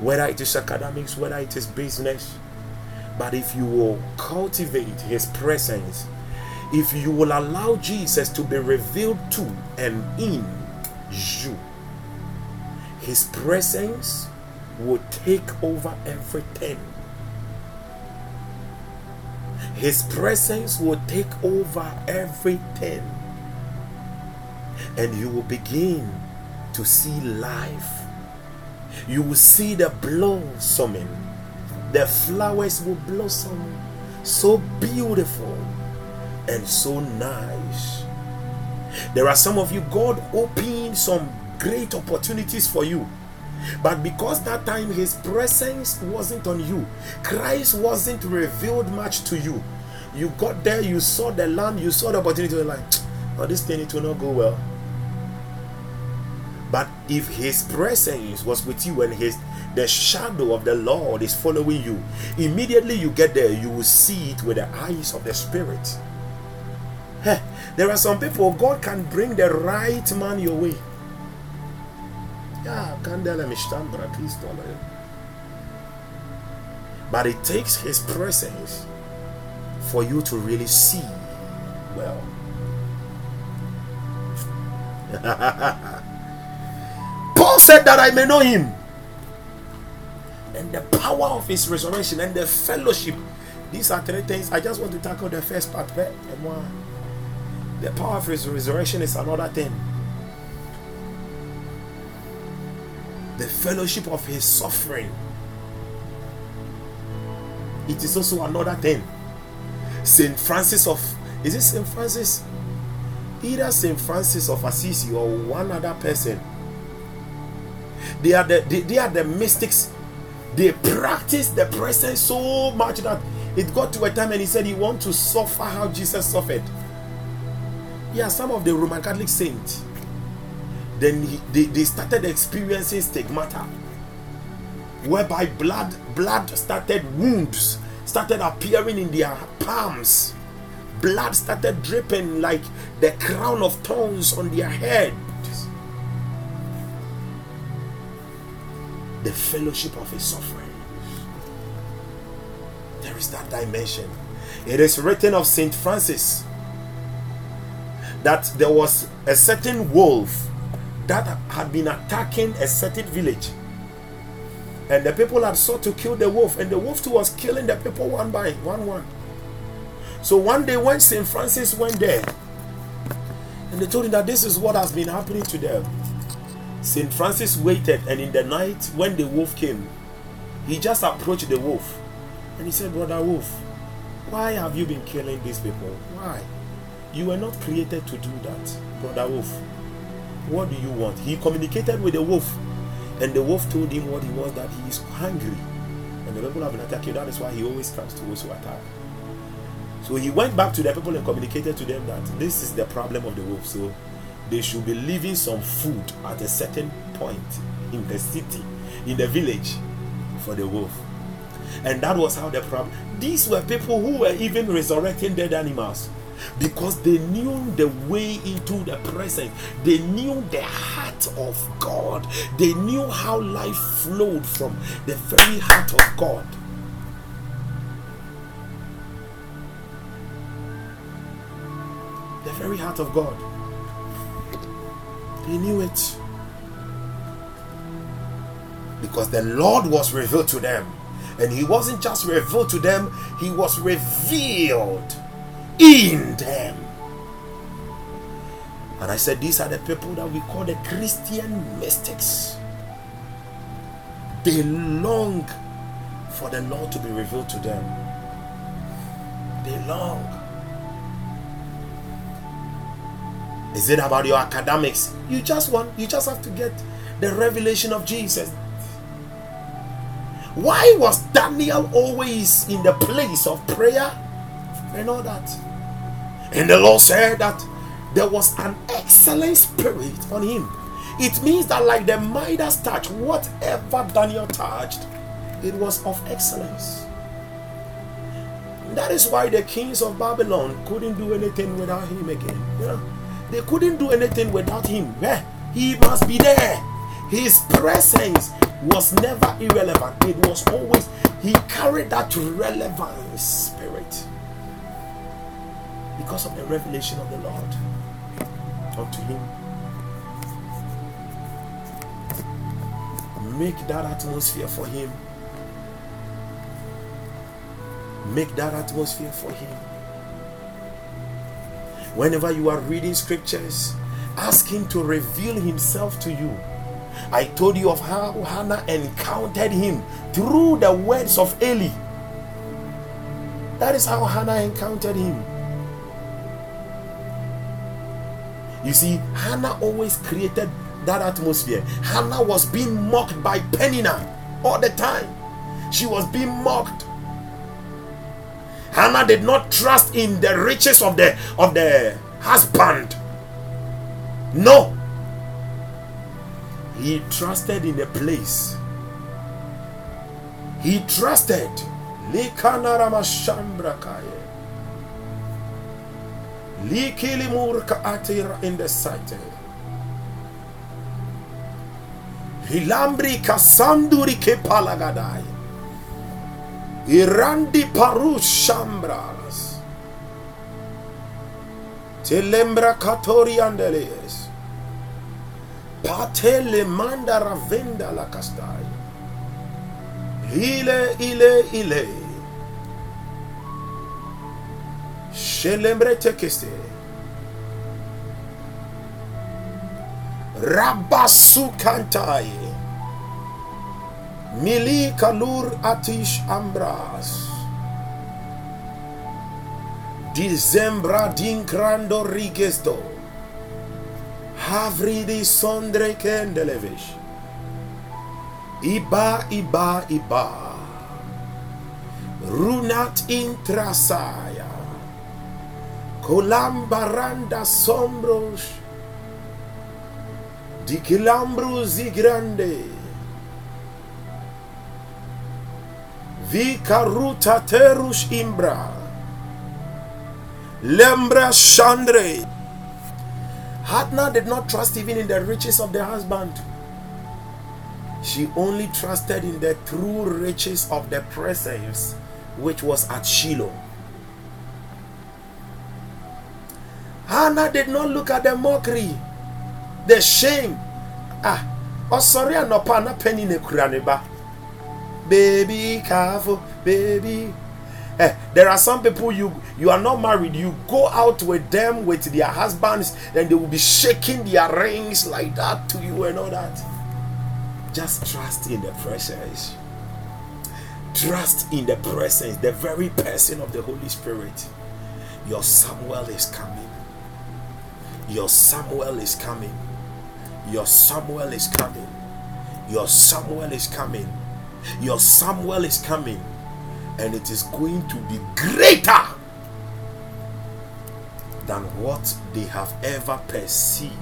whether it is academics, whether it is business. But if you will cultivate His presence, if you will allow Jesus to be revealed to and in you, His presence will take over everything. His presence will take over everything. and you will begin to see life. You will see the blossoming. The flowers will blossom so beautiful and so nice. There are some of you, God opened some great opportunities for you. But because that time his presence wasn't on you, Christ wasn't revealed much to you. You got there, you saw the land, you saw the opportunity, like, oh, this thing it will not go well. But if his presence was with you and his the shadow of the Lord is following you, immediately you get there, you will see it with the eyes of the Spirit. Hey, there are some people, God can bring the right man your way. Yeah, but it takes his presence for you to really see well. Paul said that I may know him and the power of his resurrection and the fellowship. These are three things. I just want to tackle the first part. The power of his resurrection is another thing. The fellowship of his suffering. It is also another thing. Saint Francis of is it Saint Francis? Either Saint Francis of Assisi or one other person. They are the they, they are the mystics they practice the presence so much that it got to a time and he said he want to suffer how Jesus suffered. Yeah, some of the Roman Catholic saints, then he, they, they started experiencing stigmata, whereby blood blood started wounds started appearing in their palms. Blood started dripping like the crown of thorns on their head. The fellowship of his suffering. There is that dimension. It is written of Saint Francis that there was a certain wolf that had been attacking a certain village. And the people had sought to kill the wolf, and the wolf too was killing the people one by one one. So one day when Saint Francis went there, and they told him that this is what has been happening to them. St. Francis waited, and in the night, when the wolf came, he just approached the wolf and he said, Brother Wolf, why have you been killing these people? Why? You were not created to do that, Brother Wolf. What do you want? He communicated with the wolf, and the wolf told him what he was that he is hungry. And the people have been attacking, that is why he always comes to those who attack. So he went back to the people and communicated to them that this is the problem of the wolf. So they should be leaving some food at a certain point in the city, in the village for the wolf. And that was how the problem. These were people who were even resurrecting dead animals because they knew the way into the presence. They knew the heart of God. They knew how life flowed from the very heart of God. The very heart of God. He knew it. Because the Lord was revealed to them. And He wasn't just revealed to them, He was revealed in them. And I said, These are the people that we call the Christian mystics. They long for the Lord to be revealed to them. They long. Is it about your academics? You just want, you just have to get the revelation of Jesus. Why was Daniel always in the place of prayer and all that? And the Lord said that there was an excellent spirit on him. It means that, like the Midas touch, whatever Daniel touched, it was of excellence. That is why the kings of Babylon couldn't do anything without him again. Yeah. They couldn't do anything without him. He must be there. His presence was never irrelevant. It was always, he carried that relevant spirit because of the revelation of the Lord unto him. Make that atmosphere for him. Make that atmosphere for him. Whenever you are reading scriptures, Ask Him to reveal Himself to you. I told you of how Hannah encountered Him through the words of Eli. That is how Hannah encountered Him. You see, Hannah always created that atmosphere. Hannah was being mocked by Penina all the time. She was being mocked. Hannah did not trust in the riches of the of the husband. No. He trusted in the place. He trusted. In the sight. Kasanduri ke palagadai. Irandi parus shambras. Telembra katori andeles. Patele manda ravenda la castai. Ile, ile, ile. Shelembre tekeste. Rabasu kantai. Mili kalur atish ambras. Dizembra dinkrando rigesto. Havridi sondre kendelevish. Iba, iba, iba. Runat intrasaya. Colambaranda sombros. Dikilambruzi grande. Vikaruta terush imbra. Lembra Chandre. Hannah did not trust even in the riches of the husband. She only trusted in the true riches of the presence which was at Shiloh. Hannah did not look at the mockery, the shame. Ah, oh sorry, I'm not penny ne Baby, careful, baby. Eh, there are some people you you are not married. You go out with them with their husbands, and they will be shaking their rings like that to you and all that. Just trust in the presence. Trust in the presence, the very person of the Holy Spirit. Your Samuel is coming. Your Samuel is coming. Your Samuel is coming. Your Samuel is coming. Your Samuel is coming and it is going to be greater than what they have ever perceived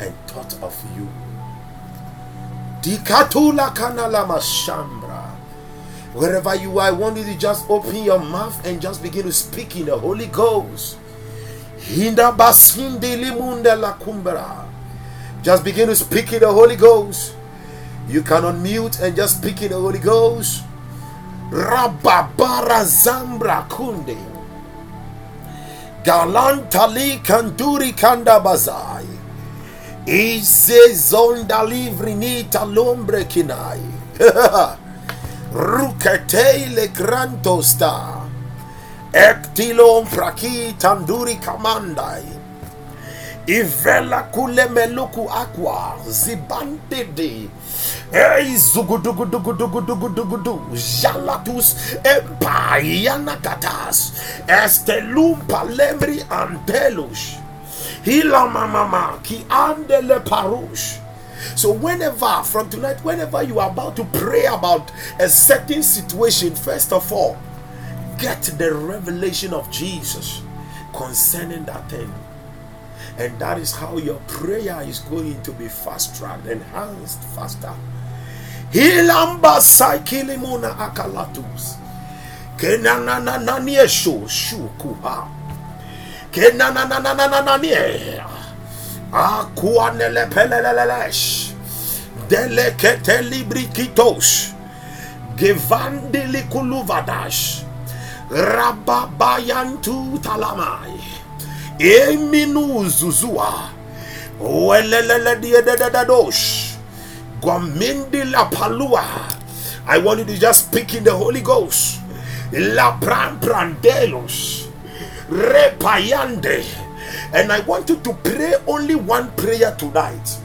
and thought of you. Dikatula kanalama shambra. Wherever you are, I want you to just open your mouth and just begin to speak in the Holy Ghost. Hinda limunda. Just begin to speak in the Holy Ghost. You can unmute and just speak in the Holy Ghost. Rababara Zambra Kunde. Galantali Kanduri Kanda Bazai. Ize Zonda Livri Nita Lombre Kinai. Rukete Le Granto Sta Ektilon Praki Tanduri Kamandai Ivela Kule Meluku Aqua Zibante de Ei, zugudugudugudugudugudugudu. Jalatus empayana katas. Estelum palembri antelus. Hila mama ki andele parush. So, whenever from tonight, whenever you are about to pray about a certain situation, first of all, get the revelation of Jesus concerning that thing. And that is how your prayer is going to be fast tracked, enhanced faster. Hilamba saikilimuna akalatus. Kenanananie shu shukuha. Kenananananie. Akuanele pelelelesh. Delekete librikitos. Gevandili kuluvadash. Rababayantu talamai. Eminu zuzua. Welelele diedadadosh. Gwamindi la palua. I want you to just speak in the Holy Ghost. La pran prandelos. Repayande. And I want you to pray only one prayer tonight.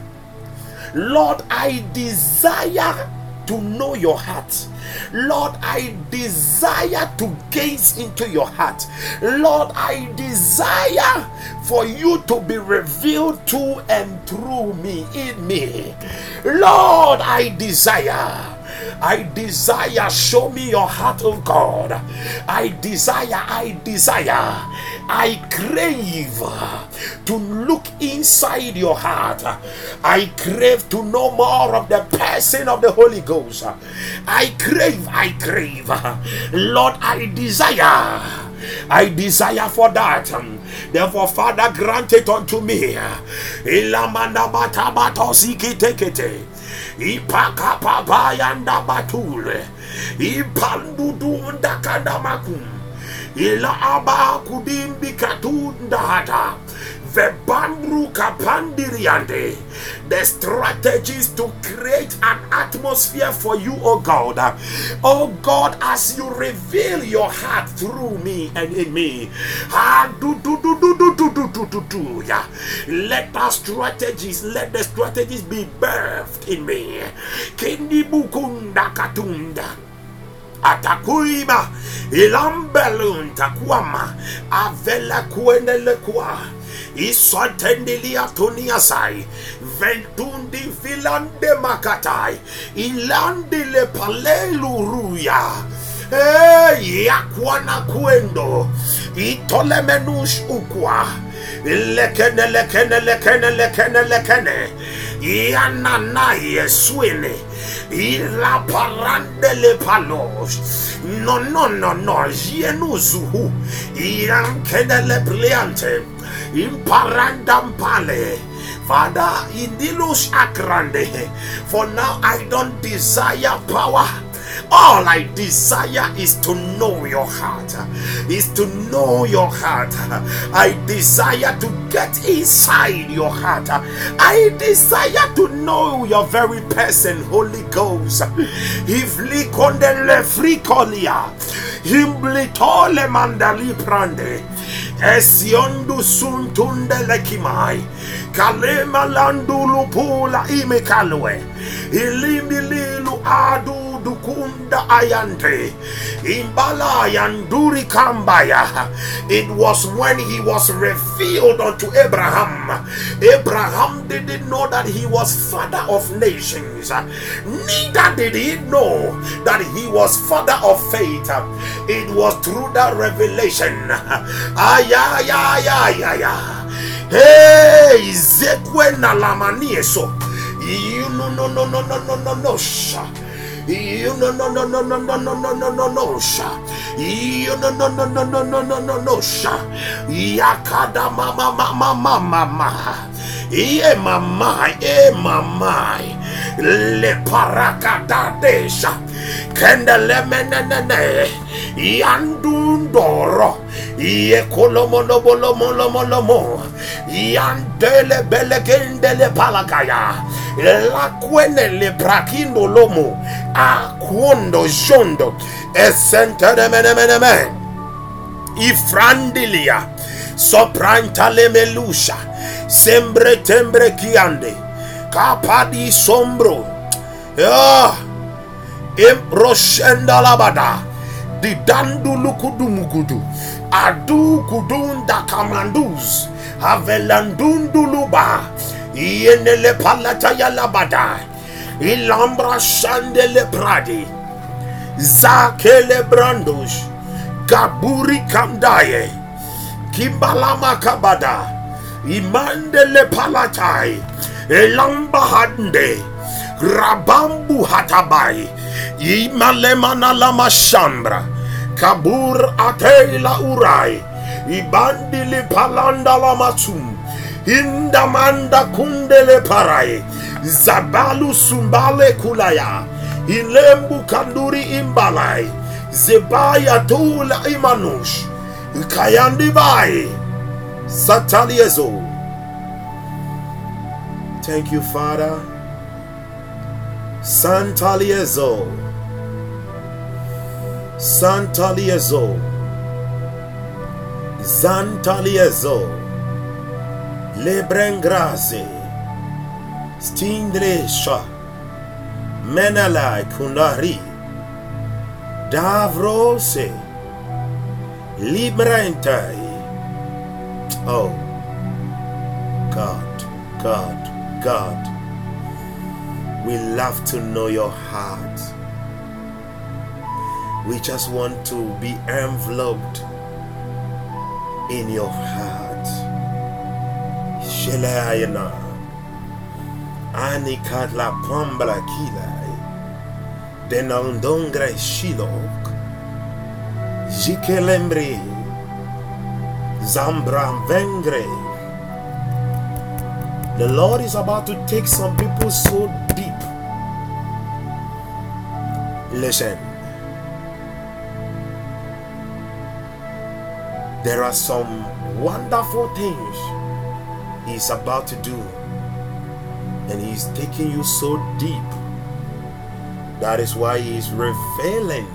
Lord, I desire to know your heart. Lord, I desire to gaze into your heart. Lord, I desire for you to be revealed to and through me, in me. Lord, I desire. I desire, show me your heart, oh God. I desire, I desire, I crave to look inside your heart. I crave to know more of the person of the Holy Ghost. I crave, I crave. Lord, I desire. I desire for that. Therefore, Father, grant it unto me. ipakapabayandabatule ipandudundakadamakum ila abakudimbikatundahatak The strategies to create an atmosphere for you, oh God. Oh God, as you reveal your heart through me and in me. Let our strategies, let the strategies be birthed in me. Kindibukunda katunda atakuiba ilambelunta kuama avela kuenele isotendilia tuniasai. Ventundi vilande makatai. Ilandile paleluruya Hey, yakwana kwendo itolemenush ukwa. Lekene lekene lekene lekene lekene. Yanana yeswine ila parande le palos. No no no no. Jenuzuhu iankene le pliante imparandam pale Father, indilus akrande. For now I don't desire power. All I desire is to know your heart, is to know your heart. I desire to get inside your heart. I desire to know your very person, Holy Ghost. If likondele frikolia, himblitole mandali prande. Esiondu suntunde lekimai. Kalema landulu pula imekalwe. Ilimbililu adu dukunda ayante. Imbala yanduri kambaya. It was when he was revealed unto abraham. Abraham didn't know that he was father of nations. Neither did he know that he was father of faith. It was through that revelation. Ayayayaya hey zekwe na lamanieso. You no no no no no no no no you no no no no no no no no no no no sha. You no no no no no no no no no sha. Yakada mama mama mama mama. Ye mama, e mama. Le parakada desha. Kendele menene. Yandundoro. Ye kolomono bolomo lomo lomo. Yandele belekendele palakaya. La kwene le prakindo lomo. Quando jondo esenteremenemeneme ifrandilia. Soprantalemelusha sembre tembre kiande. Kapadi sombro. Ah. Imroshendalabada didandulukudumugudu adukudunda kamandus havelandunduluba iyenelepalata yalabada Ilambra shandele pradi. Zakele brandosh. Gaburi kamdaye. Kimbalama kabada. Imandele palatai. Elamba hande. Rabambu hatabai. Imalemana lama shambra. Kabur atela urai. Ibandili palanda lamatum. Indamanda kundele parai. Zabalu sumbale kulaya. Ilembu kanduri imbalai. Zebaya tula imanush. Kayandi bai. Sataliezo. Thank you, Father. Santaliezo. Santaliezo. Zantaliezo. Lebrengrase. Stindresha. Menalai Kundari. Davrose. Librentai. Oh. God, God, God. We love to know your heart. We just want to be enveloped in your heart. Shelayana. Anikat la pambala kilai. Denandongre shilok. Jikelembre. Zambram vengre. The Lord is about to take some people so deep. Listen. There are some wonderful things He's about to do. And He's taking you so deep. That is why He's revealing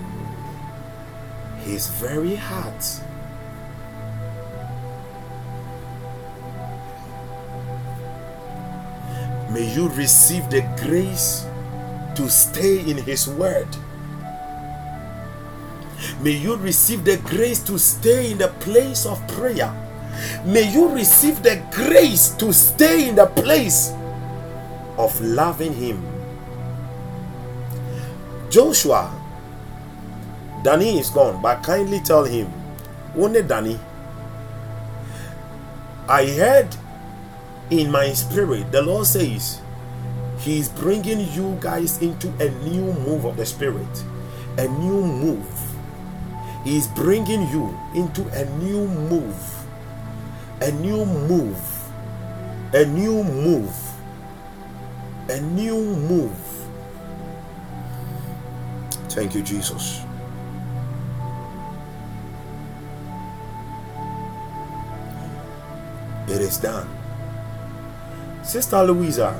His very heart. May you receive the grace to stay in His Word. May you receive the grace to stay in the place of prayer. May you receive the grace to stay in the place of loving Him. Joshua, Danny is gone, but kindly tell him, only Danny. I heard in my spirit, the Lord says, He's bringing you guys into a new move of the Spirit, a new move. He's bringing you into a new move, a new move, a new move, a new move. Thank you, Jesus. It is done. Sister Louisa,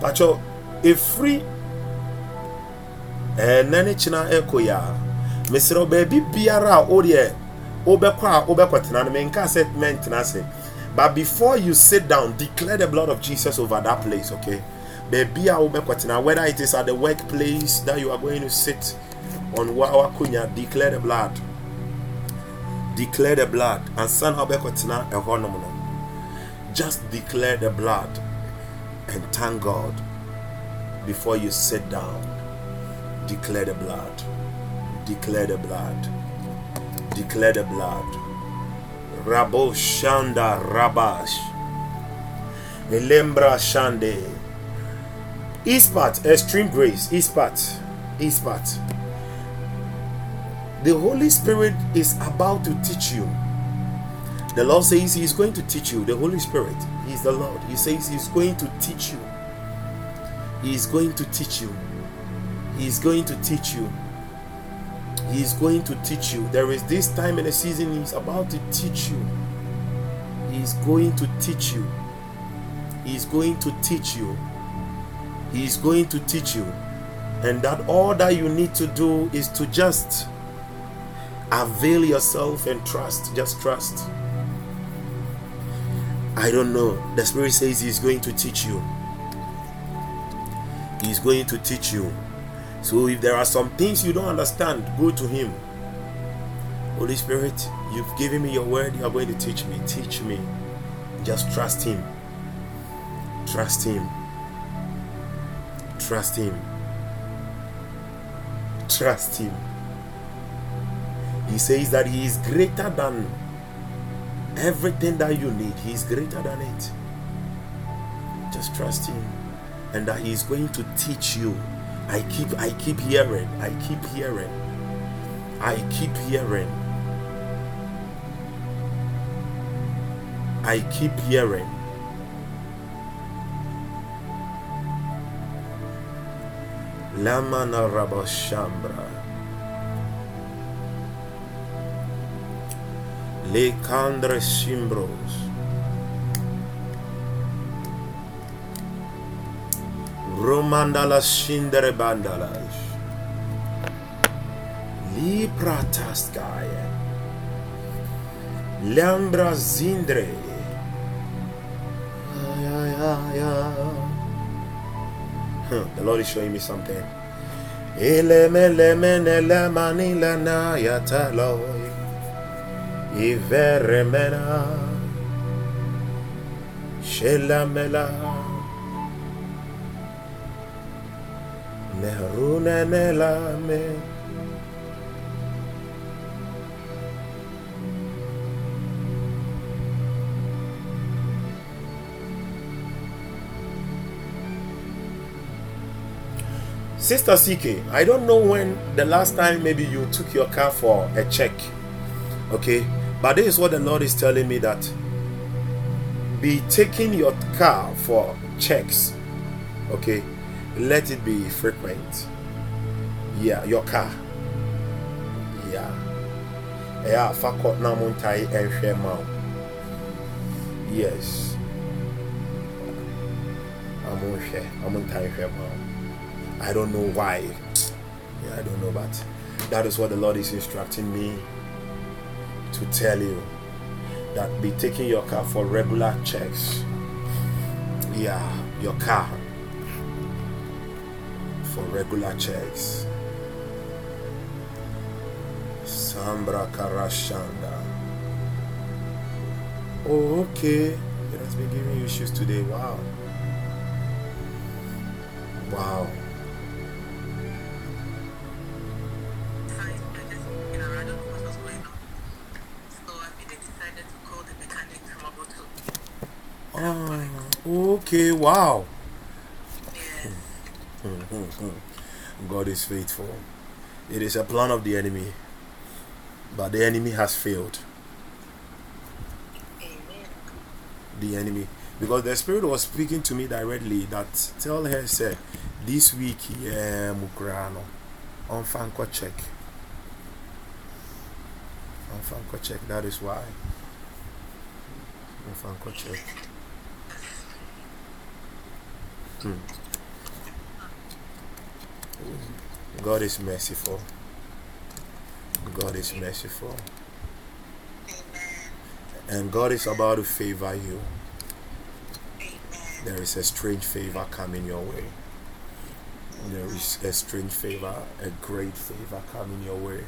Pacho, if free eh, ɛnɛ ne kyena ɛkɔ yi a mesrɛ baabi biara a wodeɛ wobɛkɔ a wobɛkɔtena no menka sɛ mentena ase but before you sit down declare the blood of jesus over that place okay whether it is at the workplace that you are going to sit on wawakonya declare the blood declare the blood and san just declare the blood and thank God before you sit down. Declare the blood. Declare the blood. Declare the blood. Rabo Shanda Rabash. Elembra Shande. Ispat, extreme grace. Ispat. Ispat. The Holy Spirit is about to teach you the Lord says He is going to teach you. The Holy Spirit, He is the Lord. He says He is going to teach you. He is going to teach you. He is going to teach you. He is going to teach you. There is this time in the season He's about to teach you. He is going to teach you. He is going to teach you. He is going to teach you. And that all that you need to do is to just avail yourself and trust. Just trust. I don't know. The Spirit says He's going to teach you. He's going to teach you. So if there are some things you don't understand, go to Him. Holy Spirit, you've given me your word, you are going to teach me. Teach me. Just trust Him. Trust Him. Trust Him. Trust Him. He says that He is greater than Everything that you need, He's greater than it. Just trust Him, and that He's going to teach you. I keep, I keep hearing, I keep hearing, I keep hearing, I keep hearing. Lamana Rabashambra. Lecandre Simbros. Romandala Shindere Bandalash. Liprataskaya. Lambra Zindre. Huh, the Lord is showing me something. Iveremena Shelamela Sister CK, I don't know when the last time maybe you took your car for a check. Okay, but this is what the Lord is telling me that be taking your car for checks. Okay, let it be frequent. Yeah, your car. Yeah. Yeah, fakot na muntai ehwe ma. Yes. Amunhwe, amuntai ehwe ma. I don't know why. Yeah, I don't know, but that is what the Lord is instructing me to tell you that be taking your car for regular checks. Yeah, your car for regular checks. Sambra Karashanda. Oh, okay. It has been giving you issues today. Wow. Wow. Ah, okay, wow. Hmm, hmm, hmm, God is faithful. It is a plan of the enemy, but the enemy has failed. The enemy, because the spirit was speaking to me directly that tell her, say, this week, yeah, Mukrano, on Fanko check. On Fanko check, that is why. On Fanko check. Hmm. God is merciful. God is merciful. And God is about to favor you. There is a strange favor coming your way. There is a strange favor, a great favor coming your way.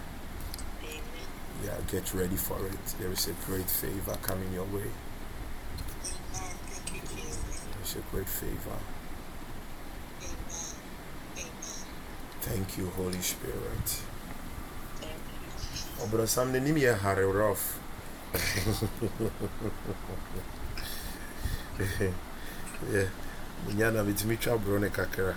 Yeah, get ready for it. There is a great favor coming your way. There's a great favor. Amen. Thank you, Holy Spirit. Oh, but some name you Harry rough. yeah. Nyana bitimi twa bro ne kakra.